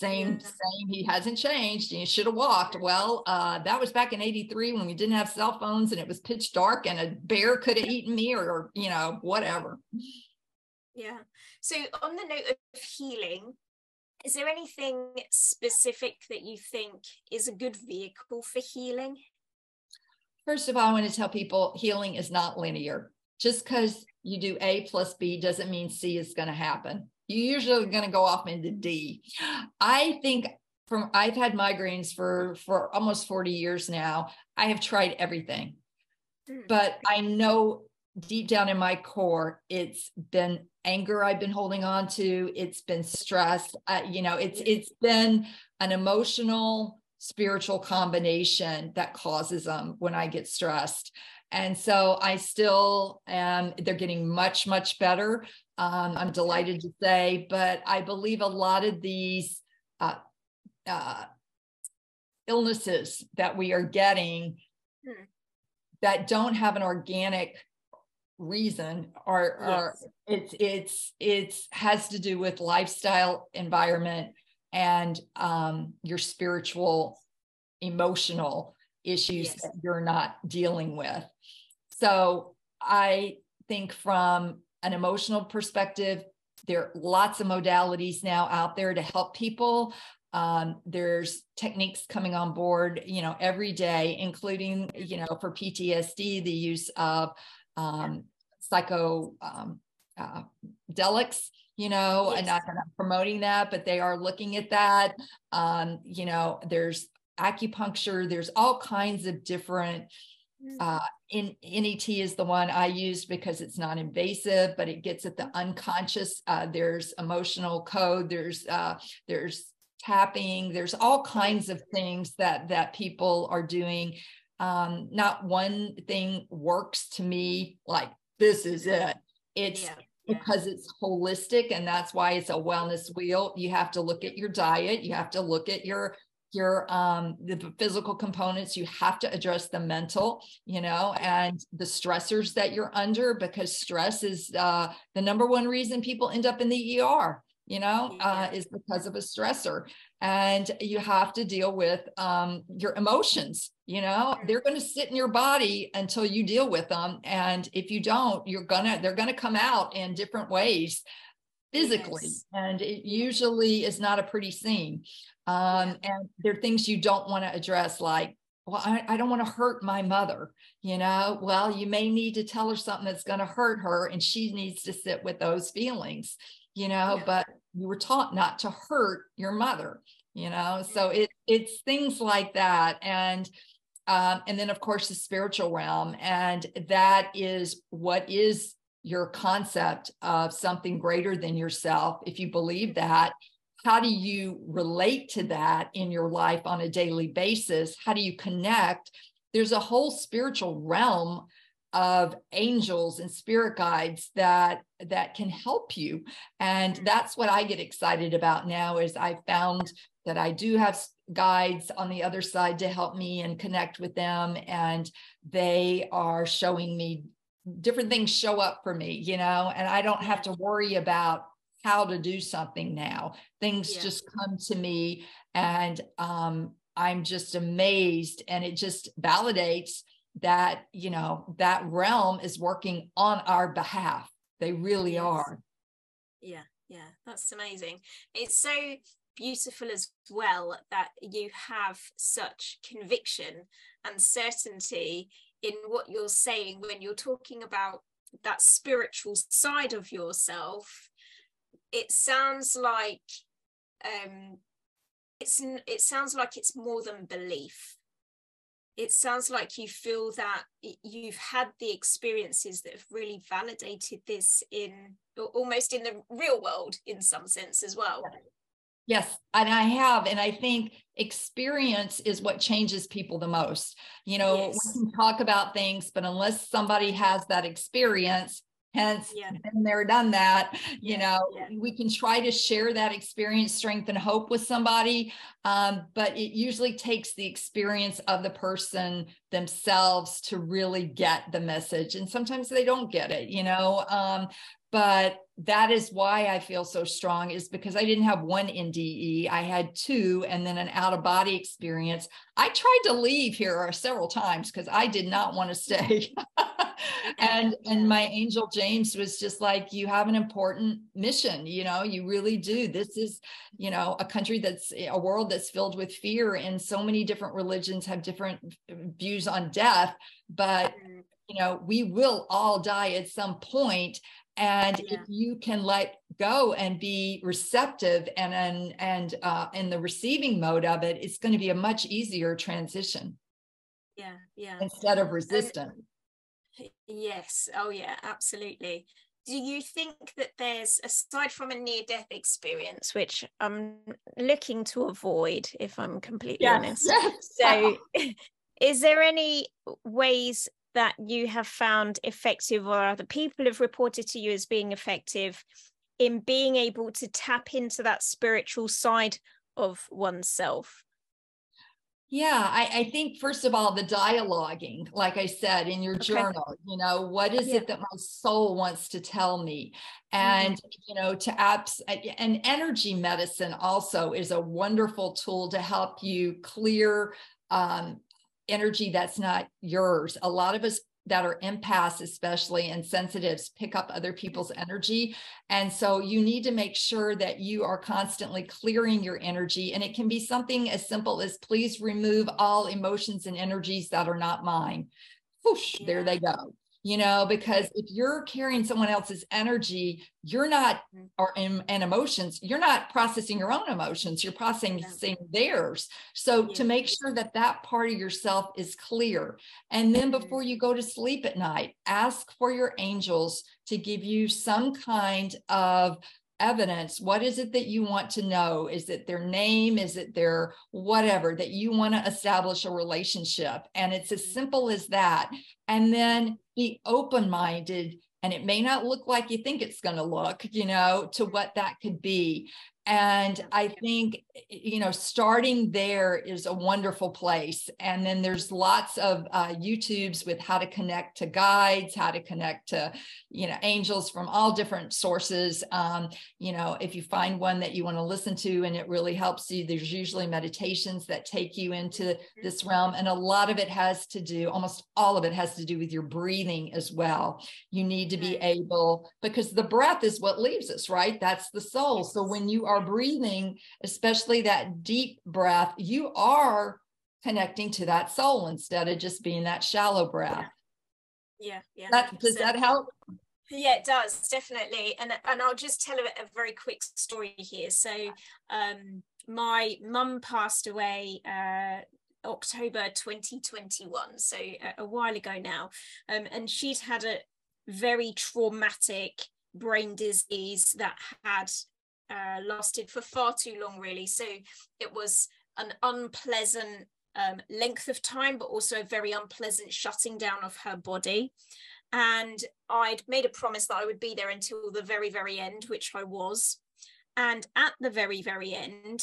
same yeah. same he hasn't changed and you should have walked. Well uh, that was back in 83 when we didn't have cell phones and it was pitch dark and a bear could have eaten me or, or you know whatever. Yeah. So on the note of healing is there anything specific that you think is a good vehicle for healing? First of all i want to tell people healing is not linear. Just because you do a plus b doesn't mean c is going to happen you usually going to go off into D. I think from I've had migraines for for almost 40 years now. I have tried everything. Hmm. But I know deep down in my core it's been anger I've been holding on to, it's been stress, uh, you know, it's it's been an emotional spiritual combination that causes them when I get stressed. And so I still am, they're getting much, much better. Um, I'm delighted to say, but I believe a lot of these uh, uh, illnesses that we are getting hmm. that don't have an organic reason are, yes. are it's it's it's has to do with lifestyle environment and um, your spiritual emotional issues yes. that you're not dealing with so i think from an emotional perspective, there are lots of modalities now out there to help people. Um, there's techniques coming on board, you know, every day, including, you know, for PTSD, the use of um, psycho um, uh, delics you know yes. and not, not promoting that but they are looking at that um, you know there's acupuncture there's all kinds of different uh, in NET is the one I use because it's non invasive, but it gets at the unconscious. Uh, there's emotional code. There's uh, there's tapping. There's all kinds of things that that people are doing. Um, not one thing works to me like this is it. It's yeah because it's holistic and that's why it's a wellness wheel you have to look at your diet you have to look at your your um the physical components you have to address the mental you know and the stressors that you're under because stress is uh the number one reason people end up in the ER you know uh, is because of a stressor. And you have to deal with um, your emotions you know? They're going to sit in your body until you deal with them. And if you don't you're gonna they're gonna come out in different ways physically. Yes. and it usually is not a pretty scene. Um, and there are things you don't want to address like well I, I don't want to hurt my mother you know? Well you may need to tell her something that's going to hurt her and she needs to sit with those feelings you know? Yeah. but you were taught not to hurt your mother you know? So it it's things like that. And um, and then of course the spiritual realm. And that is what is your concept of something greater than yourself, if you believe that, how do you relate to that in your life on a daily basis? How do you connect? There's a whole spiritual realm of angels and spirit guides that that can help you and mm. that's what i get excited about now is i found that i do have guides on the other side to help me and connect with them and they are showing me different things show up for me, you know, and I don't have to worry about how to do something now. Things yeah. just come to me and um, I'm just amazed and it just validates that, you know, that realm is working on our behalf. They really yes. are. Yeah, yeah, that's amazing. It's so beautiful as well that you have such conviction and certainty in what you're saying when you're talking about that spiritual side of yourself it sounds like um it's it sounds like it's more than belief. It sounds like you feel that you've had the experiences that have really validated this in almost in the real world in some sense as well Yes, and I have. And I think experience is what changes people the most. You know, yes. we can talk about things, but unless somebody has that experience, hence yeah. been there, done that, you yeah. know, yeah. we can try to share that experience, strength, and hope with somebody. Um, but it usually takes the experience of the person themselves to really get the message. And sometimes they don't get it, you know. Um, but that is why I feel so strong is because I didn't have one NDE. I had two and then an out of body experience. I tried to leave here several times because I did not want to stay. and and my angel James was just like you have an important mission, you know, you really do. This is, you know, a country that's a world that's filled with fear and so many different religions have different views on death, but mm. you know, we will all die at some point and yeah. if you can let go and be receptive and and, and uh, in the receiving mode of it it's going to be a much easier transition. Yeah yeah. Instead of resistant. Yes. Oh yeah absolutely. Do you think that there's aside from a near death experience which i'm looking to avoid if i'm completely yes. honest so is there any ways that you have found effective or other people have reported to you as being effective in being able to tap into that spiritual side of oneself? Yeah, I, I, think first of all, the dialoguing, like I said in your okay. journal, you know, what is yeah. it that my soul wants to tell me? And, mm-hmm. you know, to apps and energy medicine also is a wonderful tool to help you clear um, energy that's not yours. A lot of us that are empaths, especially and sensitives, pick up other people's energy. And so you need to make sure that you are constantly clearing your energy. And it can be something as simple as please remove all emotions and energies that are not mine. Whoosh, yeah. there they go. You know because if you're carrying someone else's energy you're not mm-hmm. or in, and emotions you're not processing your own emotions you're processing theirs. So to make sure that that part of yourself is clear. And then mm-hmm. before you go to sleep at night ask for your angels to give you some kind of evidence. What is it that you want to know? Is it their name? Is it their whatever that you want to establish a relationship? And it's as simple as that. And then be open minded and it may not look like you think it's going to look you know to what that could be. And i think you know starting there is a wonderful place. And then there's lots of uh, youtubes with how to connect to guides how to connect to you know angels from all different sources. Um, you know if you find one that you want to listen to and it really helps you there's usually meditations that take you into mm-hmm. this realm. And a lot of it has to do almost all of it has to do with your breathing as well. You need to be able because the breath is what leaves us right? That's the soul. So when you are breathing, especially that deep breath, you are connecting to that soul instead of just being that shallow breath. Yeah, yeah. That, does that help? Yeah, it does definitely. And and I'll just tell a, a very quick story here. So, um, my mum passed away uh, October 2021, so a, a while ago now, um, and she'd had a very traumatic brain disease that had uh, lasted for far too long, really. So it was an unpleasant um, length of time, but also a very unpleasant shutting down of her body. And I'd made a promise that I would be there until the very, very end, which I was. And at the very, very end,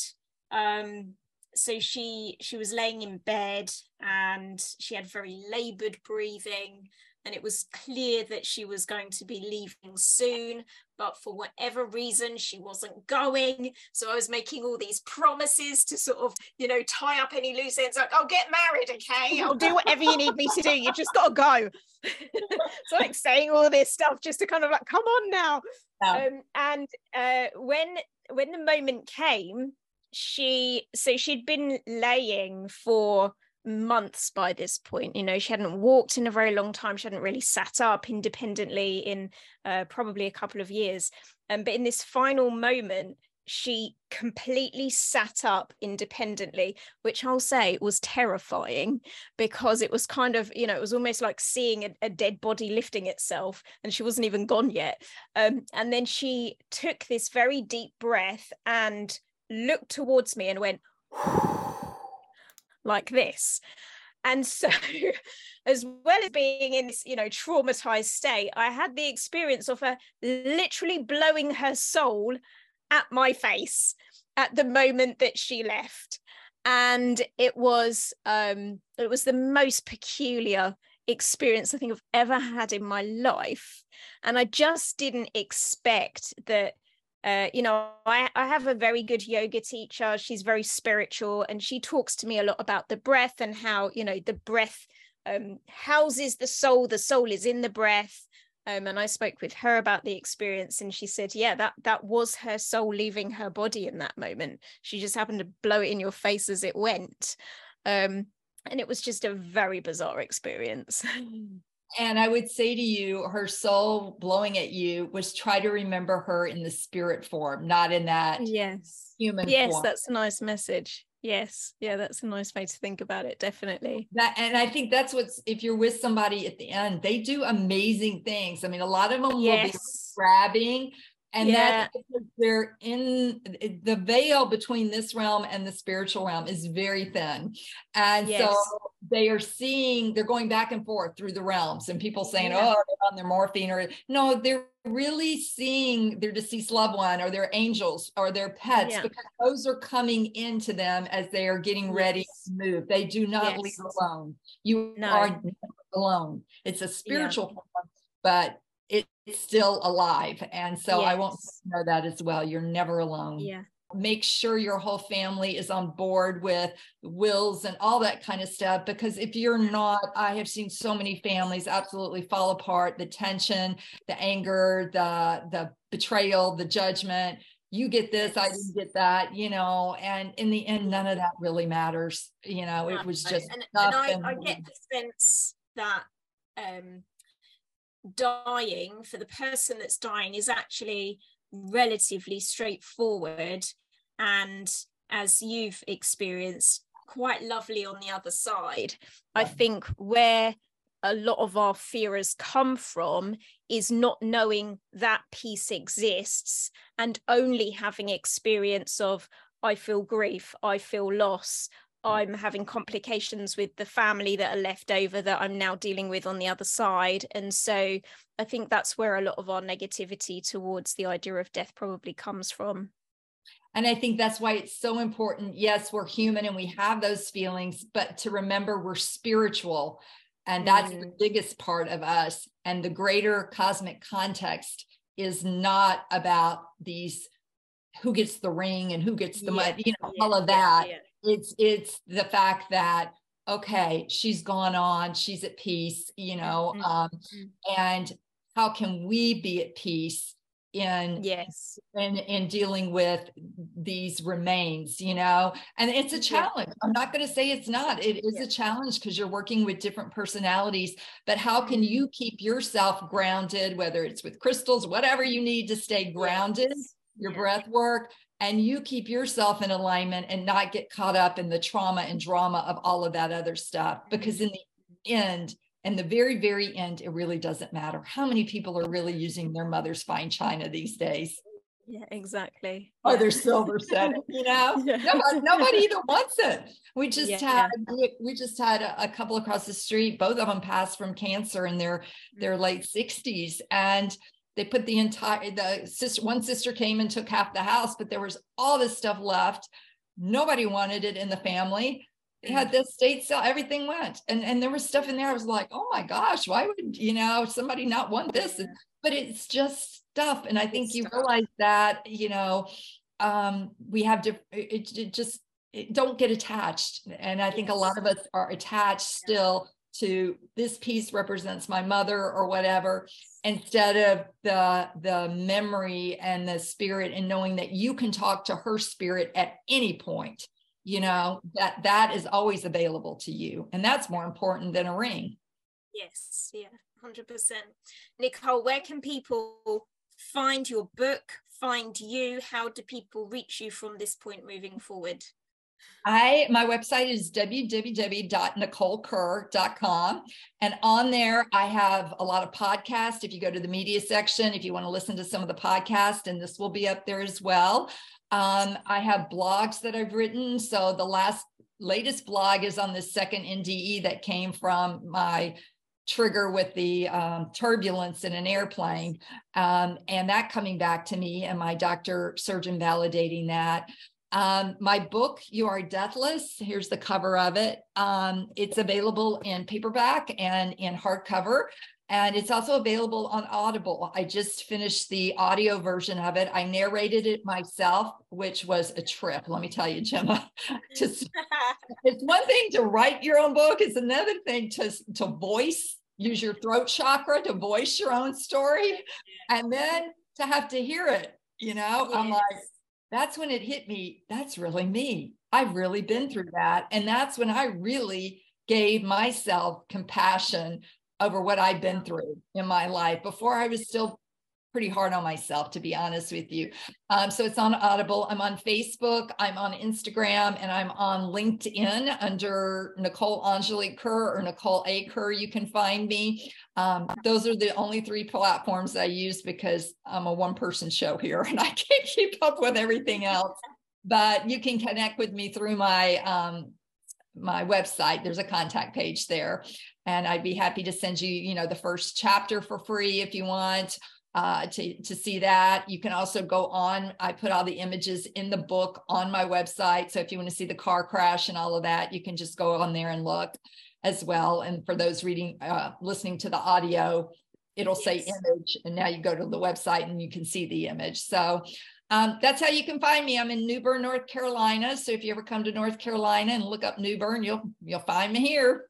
um, so she she was laying in bed and she had very labored breathing and it was clear that she was going to be leaving soon but for whatever reason she wasn't going. So i was making all these promises to sort of you know tie up any loose ends like i'll get married okay? I'll do whatever you need me to do. You just gotta go. So like saying all this stuff just to kind of like come on now. Yeah. um, and uh, when when the moment came she so she'd been laying for months by this point. You know, she hadn't walked in a very long time. She hadn't really sat up independently in uh, probably a couple of years. Um, but in this final moment, she completely sat up independently, which I'll say was terrifying because it was kind of, you know, it was almost like seeing a, a dead body lifting itself and she wasn't even gone yet. Um, and then she took this very deep breath and looked towards me and went, like this. And so as well as being in this you know traumatized state i had the experience of her literally blowing her soul at my face at the moment that she left. And it was um it was the most peculiar experience i think i've ever had in my life. And i just didn't expect that uh, you know, I, I have a very good yoga teacher. She's very spiritual and she talks to me a lot about the breath and how, you know, the breath um, houses the soul, the soul is in the breath. Um, and I spoke with her about the experience, and she said, "Yeah, that that was her soul leaving her body in that moment. She just happened to blow it in your face as it went, um, and it was just a very bizarre experience." And I would say to you, her soul blowing at you was try to remember her in the spirit form, not in that yes human yes, form. that's a nice message. Yes, yeah, that's a nice way to think about it. Definitely. That, and I think that's what's if you're with somebody at the end, they do amazing things. I mean, a lot of them yes. will be grabbing, and yeah. that they're in the veil between this realm and the spiritual realm is very thin and yes. so they are seeing they're going back and forth through the realms and people saying yeah. oh they're on their morphine or no they're really seeing their deceased loved one or their angels or their pets yeah. because those are coming into them as they are getting ready yes. to move they do not yes. leave alone you no. are alone it's a spiritual form but it's still alive. And so yes. I want to know that as well. You're never alone. Yeah. Make sure your whole family is on board with wills and all that kind of stuff. Because if you're not, I have seen so many families absolutely fall apart. The tension, the anger, the the betrayal, the judgment. You get this. I didn't get that, you know, and in the end, none of that really matters. You know, it was just and, and I, I get the sense that um dying for the person that's dying is actually relatively straightforward and as you've experienced quite lovely on the other side. I think where a lot of our fear has come from is not knowing that peace exists and only having experience of i feel grief i feel loss I'm having complications with the family that are left over that I'm now dealing with on the other side. And so I think that's where a lot of our negativity towards the idea of death probably comes from. And I think that's why it's so important. Yes, we're human and we have those feelings, but to remember we're spiritual. And that's mm. the biggest part of us. And the greater cosmic context is not about these who gets the ring and who gets the yeah, money, you know, yeah, all of that. Yeah, it's it's the fact that okay she's gone on she's at peace you know mm-hmm. um mm-hmm. and how can we be at peace in yes. in in dealing with these remains you know? And it's a challenge. I'm not going to say it's not. It is a challenge because you're working with different personalities but how can mm-hmm. you keep yourself grounded whether it's with crystals whatever you need to stay grounded your breath work and you keep yourself in alignment and not get caught up in the trauma and drama of all of that other stuff mm-hmm. because in the end and the very very end it really doesn't matter how many people are really using their mother's fine china these days. Yeah exactly. Or their silver set you know? Yeah. nobody, nobody even wants it. We just yeah, had yeah. We, we, just had a, a, couple across the street both of them passed from cancer in their their late 60s and they put the entire the sister one sister came and took half the house but there was all this stuff left. Nobody wanted it in the family. They had this estate sale everything went. And and there was stuff in there. I was like oh my gosh why would you know somebody not want this? But it's just stuff. And i think you realize that you know um we have to it, it just it, don't get attached. And i think a lot of us are attached still to this piece represents my mother or whatever instead of the the memory and the spirit and knowing that you can talk to her spirit at any point you know that that is always available to you. And that's more important than a ring. Yes yeah 100% nicole where can people find your book find you? How do people reach you from this point moving forward I my website is www.nicolekerr.com and on there I have a lot of podcasts. If you go to the media section if you want to listen to some of the podcasts and this will be up there as well. Um, I have blogs that I've written. So the last latest blog is on the second NDE that came from my trigger with the um, turbulence in an airplane. Um, and that coming back to me and my doctor surgeon validating that um, my book, You Are Deathless, here's the cover of it. Um, it's available in paperback and in hardcover. And it's also available on Audible. I just finished the audio version of it. I narrated it myself, which was a trip. Let me tell you, Gemma. Just, it's one thing to write your own book, it's another thing to, to voice, use your throat chakra to voice your own story, and then to have to hear it. You know, yes. I'm like, that's when it hit me. That's really me. I've really been through that. And that's when I really gave myself compassion over what i've been through in my life before I was still pretty hard on myself, to be honest with you. Um, so it's on Audible. I'm on Facebook, I'm on Instagram, and I'm on LinkedIn under Nicole Angelique Kerr or Nicole A. Kerr. You can find me. Um, those are the only three platforms I use because I'm a one person show here and I can't keep up with everything else. But you can connect with me through my um, my website. There's a contact page there, and I'd be happy to send you, you know, the first chapter for free if you want uh, to, to see that. You can also go on, I put all the images in the book on my website. So if you want to see the car crash and all of that, you can just go on there and look as well. And for those reading, uh, listening to the audio, it'll say image. And now you go to the website and you can see the image. So um, that's how you can find me. I'm in New Bern, North Carolina. So if you ever come to North Carolina and look up New Bern, you'll you'll find me here.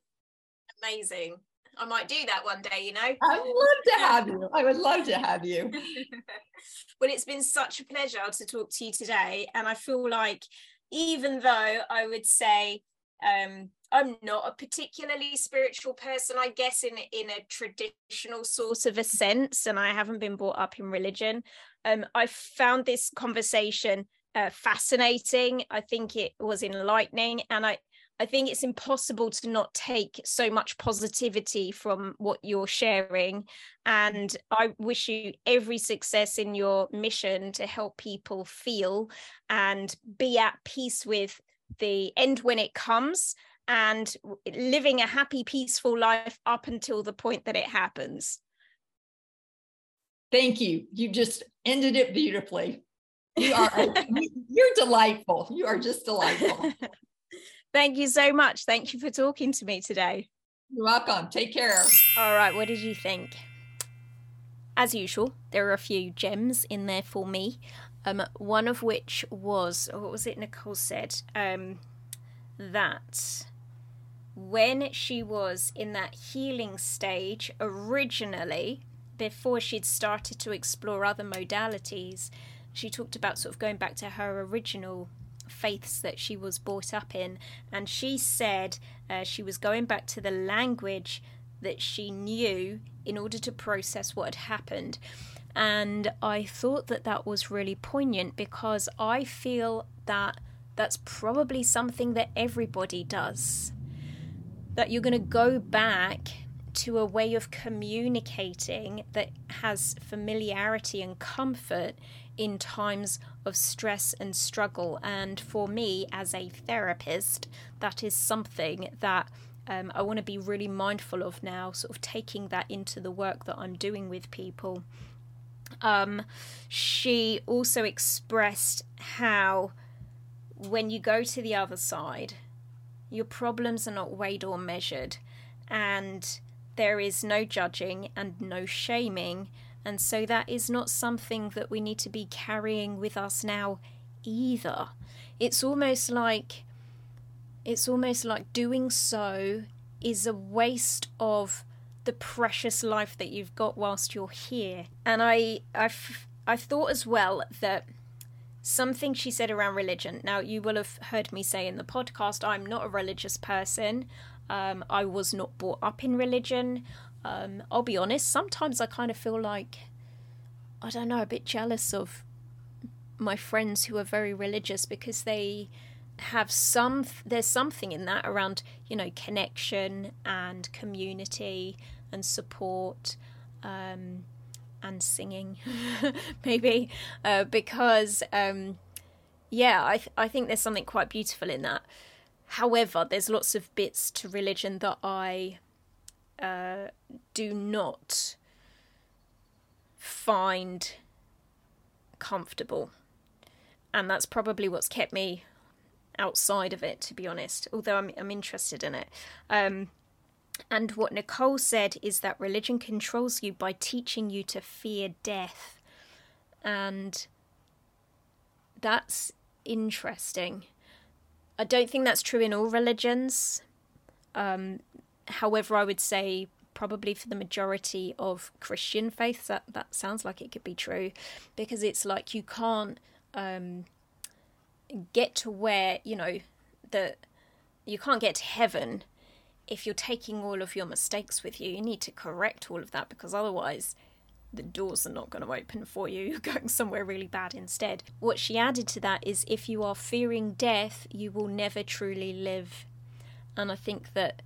Amazing. I might do that one day, you know. I'd love to have you. I would love to have you. well, it's been such a pleasure to talk to you today. And I feel like even though I would say um, I'm not a particularly spiritual person, I guess, in in a traditional sort of a sense, and I haven't been brought up in religion. Um, I found this conversation uh, fascinating. I think it was enlightening, and I I think it's impossible to not take so much positivity from what you're sharing. And I wish you every success in your mission to help people feel and be at peace with the end when it comes and living a happy, peaceful life up until the point that it happens. Thank you. You just ended it beautifully. You are you're delightful. You are just delightful. Thank you so much. Thank you for talking to me today. You're welcome. Take care. All right, what did you think? As usual, there are a few gems in there for me. Um, one of which was what was it Nicole said? Um, that when she was in that healing stage originally, before she'd started to explore other modalities, she talked about sort of going back to her original faiths that she was brought up in. And she said uh, she was going back to the language that she knew in order to process what had happened. And I thought that that was really poignant because I feel that that's probably something that everybody does that you're going to go back to a way of communicating that has familiarity and comfort in times of stress and struggle. And for me, as a therapist, that is something that um, I want to be really mindful of now, sort of taking that into the work that I'm doing with people. Um, she also expressed how when you go to the other side, your problems are not weighed or measured, and there is no judging and no shaming. And so that is not something that we need to be carrying with us now either. It's almost like it's almost like doing so is a waste of the precious life that you've got whilst you're here. And I I've I've thought as well that something she said around religion. Now, you will have heard me say in the podcast, I'm not a religious person. Um, I was not brought up in religion. Um, I'll be honest, sometimes I kind of feel like, I don't know, a bit jealous of my friends who are very religious because they have some, there's something in that around, you know, connection and community and support. Um, and singing, maybe, uh, because um, yeah, I th- I think there's something quite beautiful in that. However, there's lots of bits to religion that I do not find comfortable, and that's probably what's kept me outside of it, to be honest. Although I'm I'm interested in it. Um, and what Nicole said is that religion controls you by teaching you to fear death. And that's interesting. I don't think that's true in all religions. Um, however, I would say probably for the majority of Christian faiths, that, that sounds like it could be true because it's like you can't um, get to where, you know, that you can't get to heaven if you're taking all of your mistakes with you, you need to correct all of that because otherwise the doors are not going to open for you. You're going somewhere really bad instead. What she added to that is if you are fearing death, you will never truly live. And I think that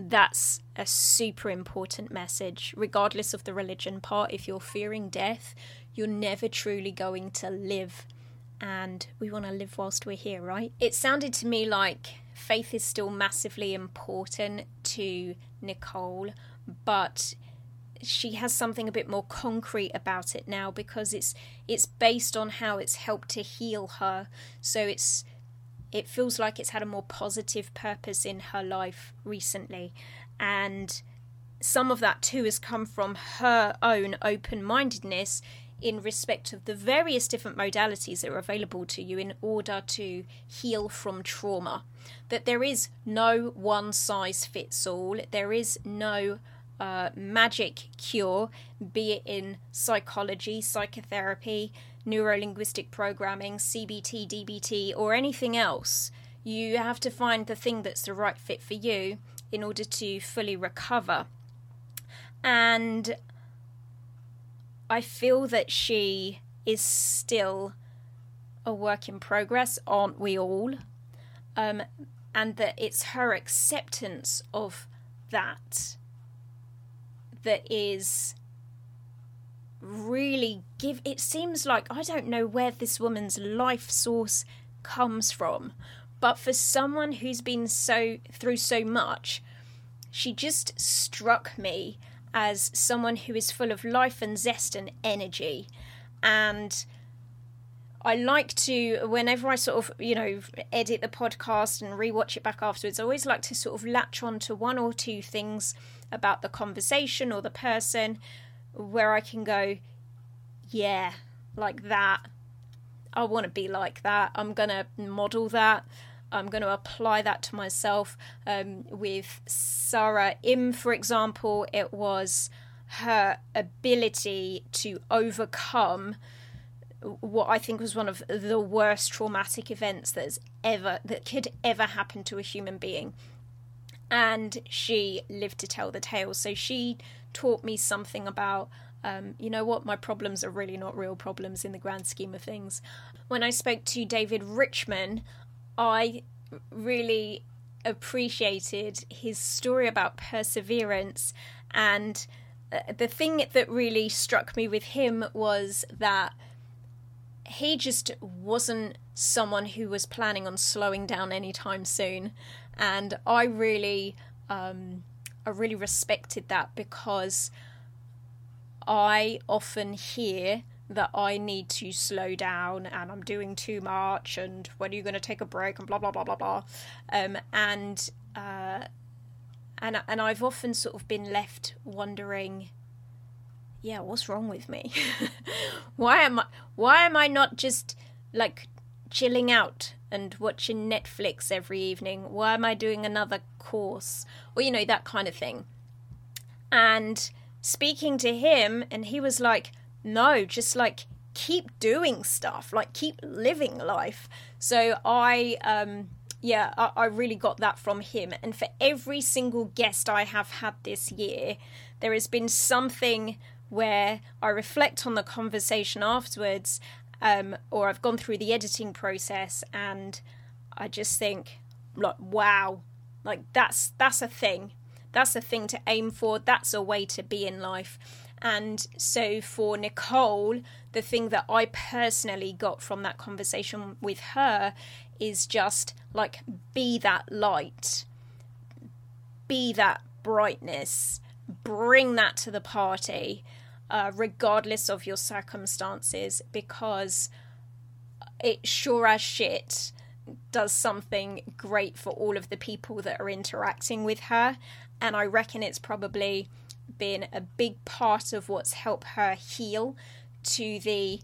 that's a super important message, regardless of the religion part. If you're fearing death, you're never truly going to live. And we want to live whilst we're here, right? It sounded to me like faith is still massively important to Nicole, but she has something a bit more concrete about it now because it's it's based on how it's helped to heal her. So it's it feels like it's had a more positive purpose in her life recently and some of that too has come from her own open-mindedness in respect of the various different modalities that are available to you in order to heal from trauma. That there is no one size fits all, there is no uh, magic cure, be it in psychology, psychotherapy, neuro linguistic programming, CBT, DBT, or anything else. You have to find the thing that's the right fit for you in order to fully recover. And I feel that she is still a work in progress, aren't we all? Um, and that it's her acceptance of that that is really give it seems like I don't know where this woman's life source comes from but for someone who's been so through so much she just struck me as someone who is full of life and zest and energy. And I like to, whenever I sort of, you know, edit the podcast and rewatch it back afterwards, I always like to sort of latch on to one or two things about the conversation or the person where I can go, yeah, like that. I want to be like that. I'm going to model that. I'm going to apply that to myself. Um, with Sarah Im, for example, it was her ability to overcome what I think was one of the worst traumatic events that's ever that could ever happen to a human being. And she lived to tell the tale. So she taught me something about um, you know what, my problems are really not real problems in the grand scheme of things. When I spoke to David Richman, I really appreciated his story about perseverance. And uh, the thing that really struck me with him was that he just wasn't someone who was planning on slowing down anytime soon, and I really, um, I really respected that because I often hear that I need to slow down and I'm doing too much and when are you going to take a break and blah blah blah blah blah, um, and uh, and and I've often sort of been left wondering yeah, what's wrong with me? why am I why am I not just like chilling out and watching Netflix every evening? Why am I doing another course? Or you know, that kind of thing. And speaking to him and he was like, "No, just like keep doing stuff, like keep living life." So I um yeah, I, I really got that from him. And for every single guest I have had this year, there has been something where I reflect on the conversation afterwards, um, or I've gone through the editing process and I just think, like, wow, like that's that's a thing. That's a thing to aim for. That's a way to be in life. And so for Nicole, the thing that I personally got from that conversation with her is just like be that light, be that brightness, bring that to the party uh, regardless of your circumstances, because it sure as shit does something great for all of the people that are interacting with her. And I reckon it's probably been a big part of what's helped her heal to the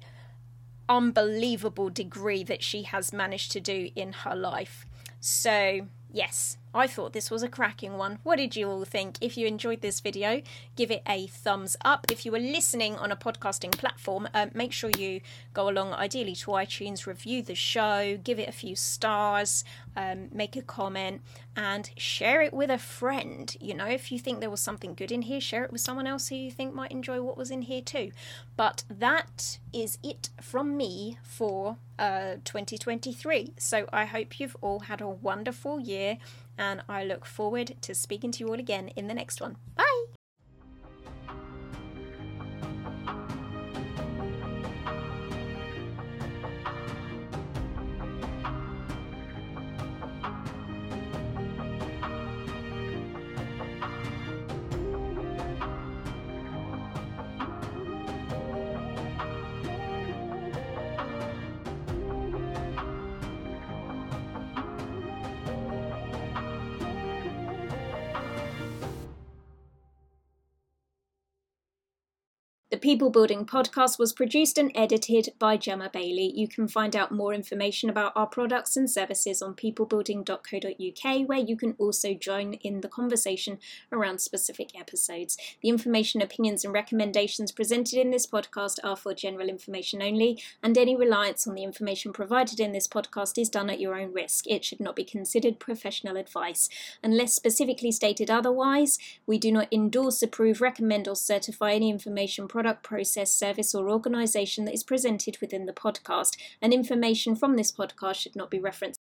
unbelievable degree that she has managed to do in her life. So, yes, I thought this was a cracking one. What did you all think? If you enjoyed this video, give it a thumbs up. If you were listening on a podcasting platform, um, make sure you go along ideally to iTunes, review the show, give it a few stars, um, make a comment, and share it with a friend. You know, if you think there was something good in here, share it with someone else who you think might enjoy what was in here too. But that is it from me for uh, 2023. So I hope you've all had a wonderful year and I look forward to speaking to you all again in the next one. Bye! People Building podcast was produced and edited by Gemma Bailey. You can find out more information about our products and services on peoplebuilding.co.uk, where you can also join in the conversation around specific episodes. The information, opinions, and recommendations presented in this podcast are for general information only, and any reliance on the information provided in this podcast is done at your own risk. It should not be considered professional advice. Unless specifically stated otherwise, we do not endorse, approve, recommend, or certify any information, product, process, service, or organisation that is presented within the podcast, and information from this podcast should not be referenced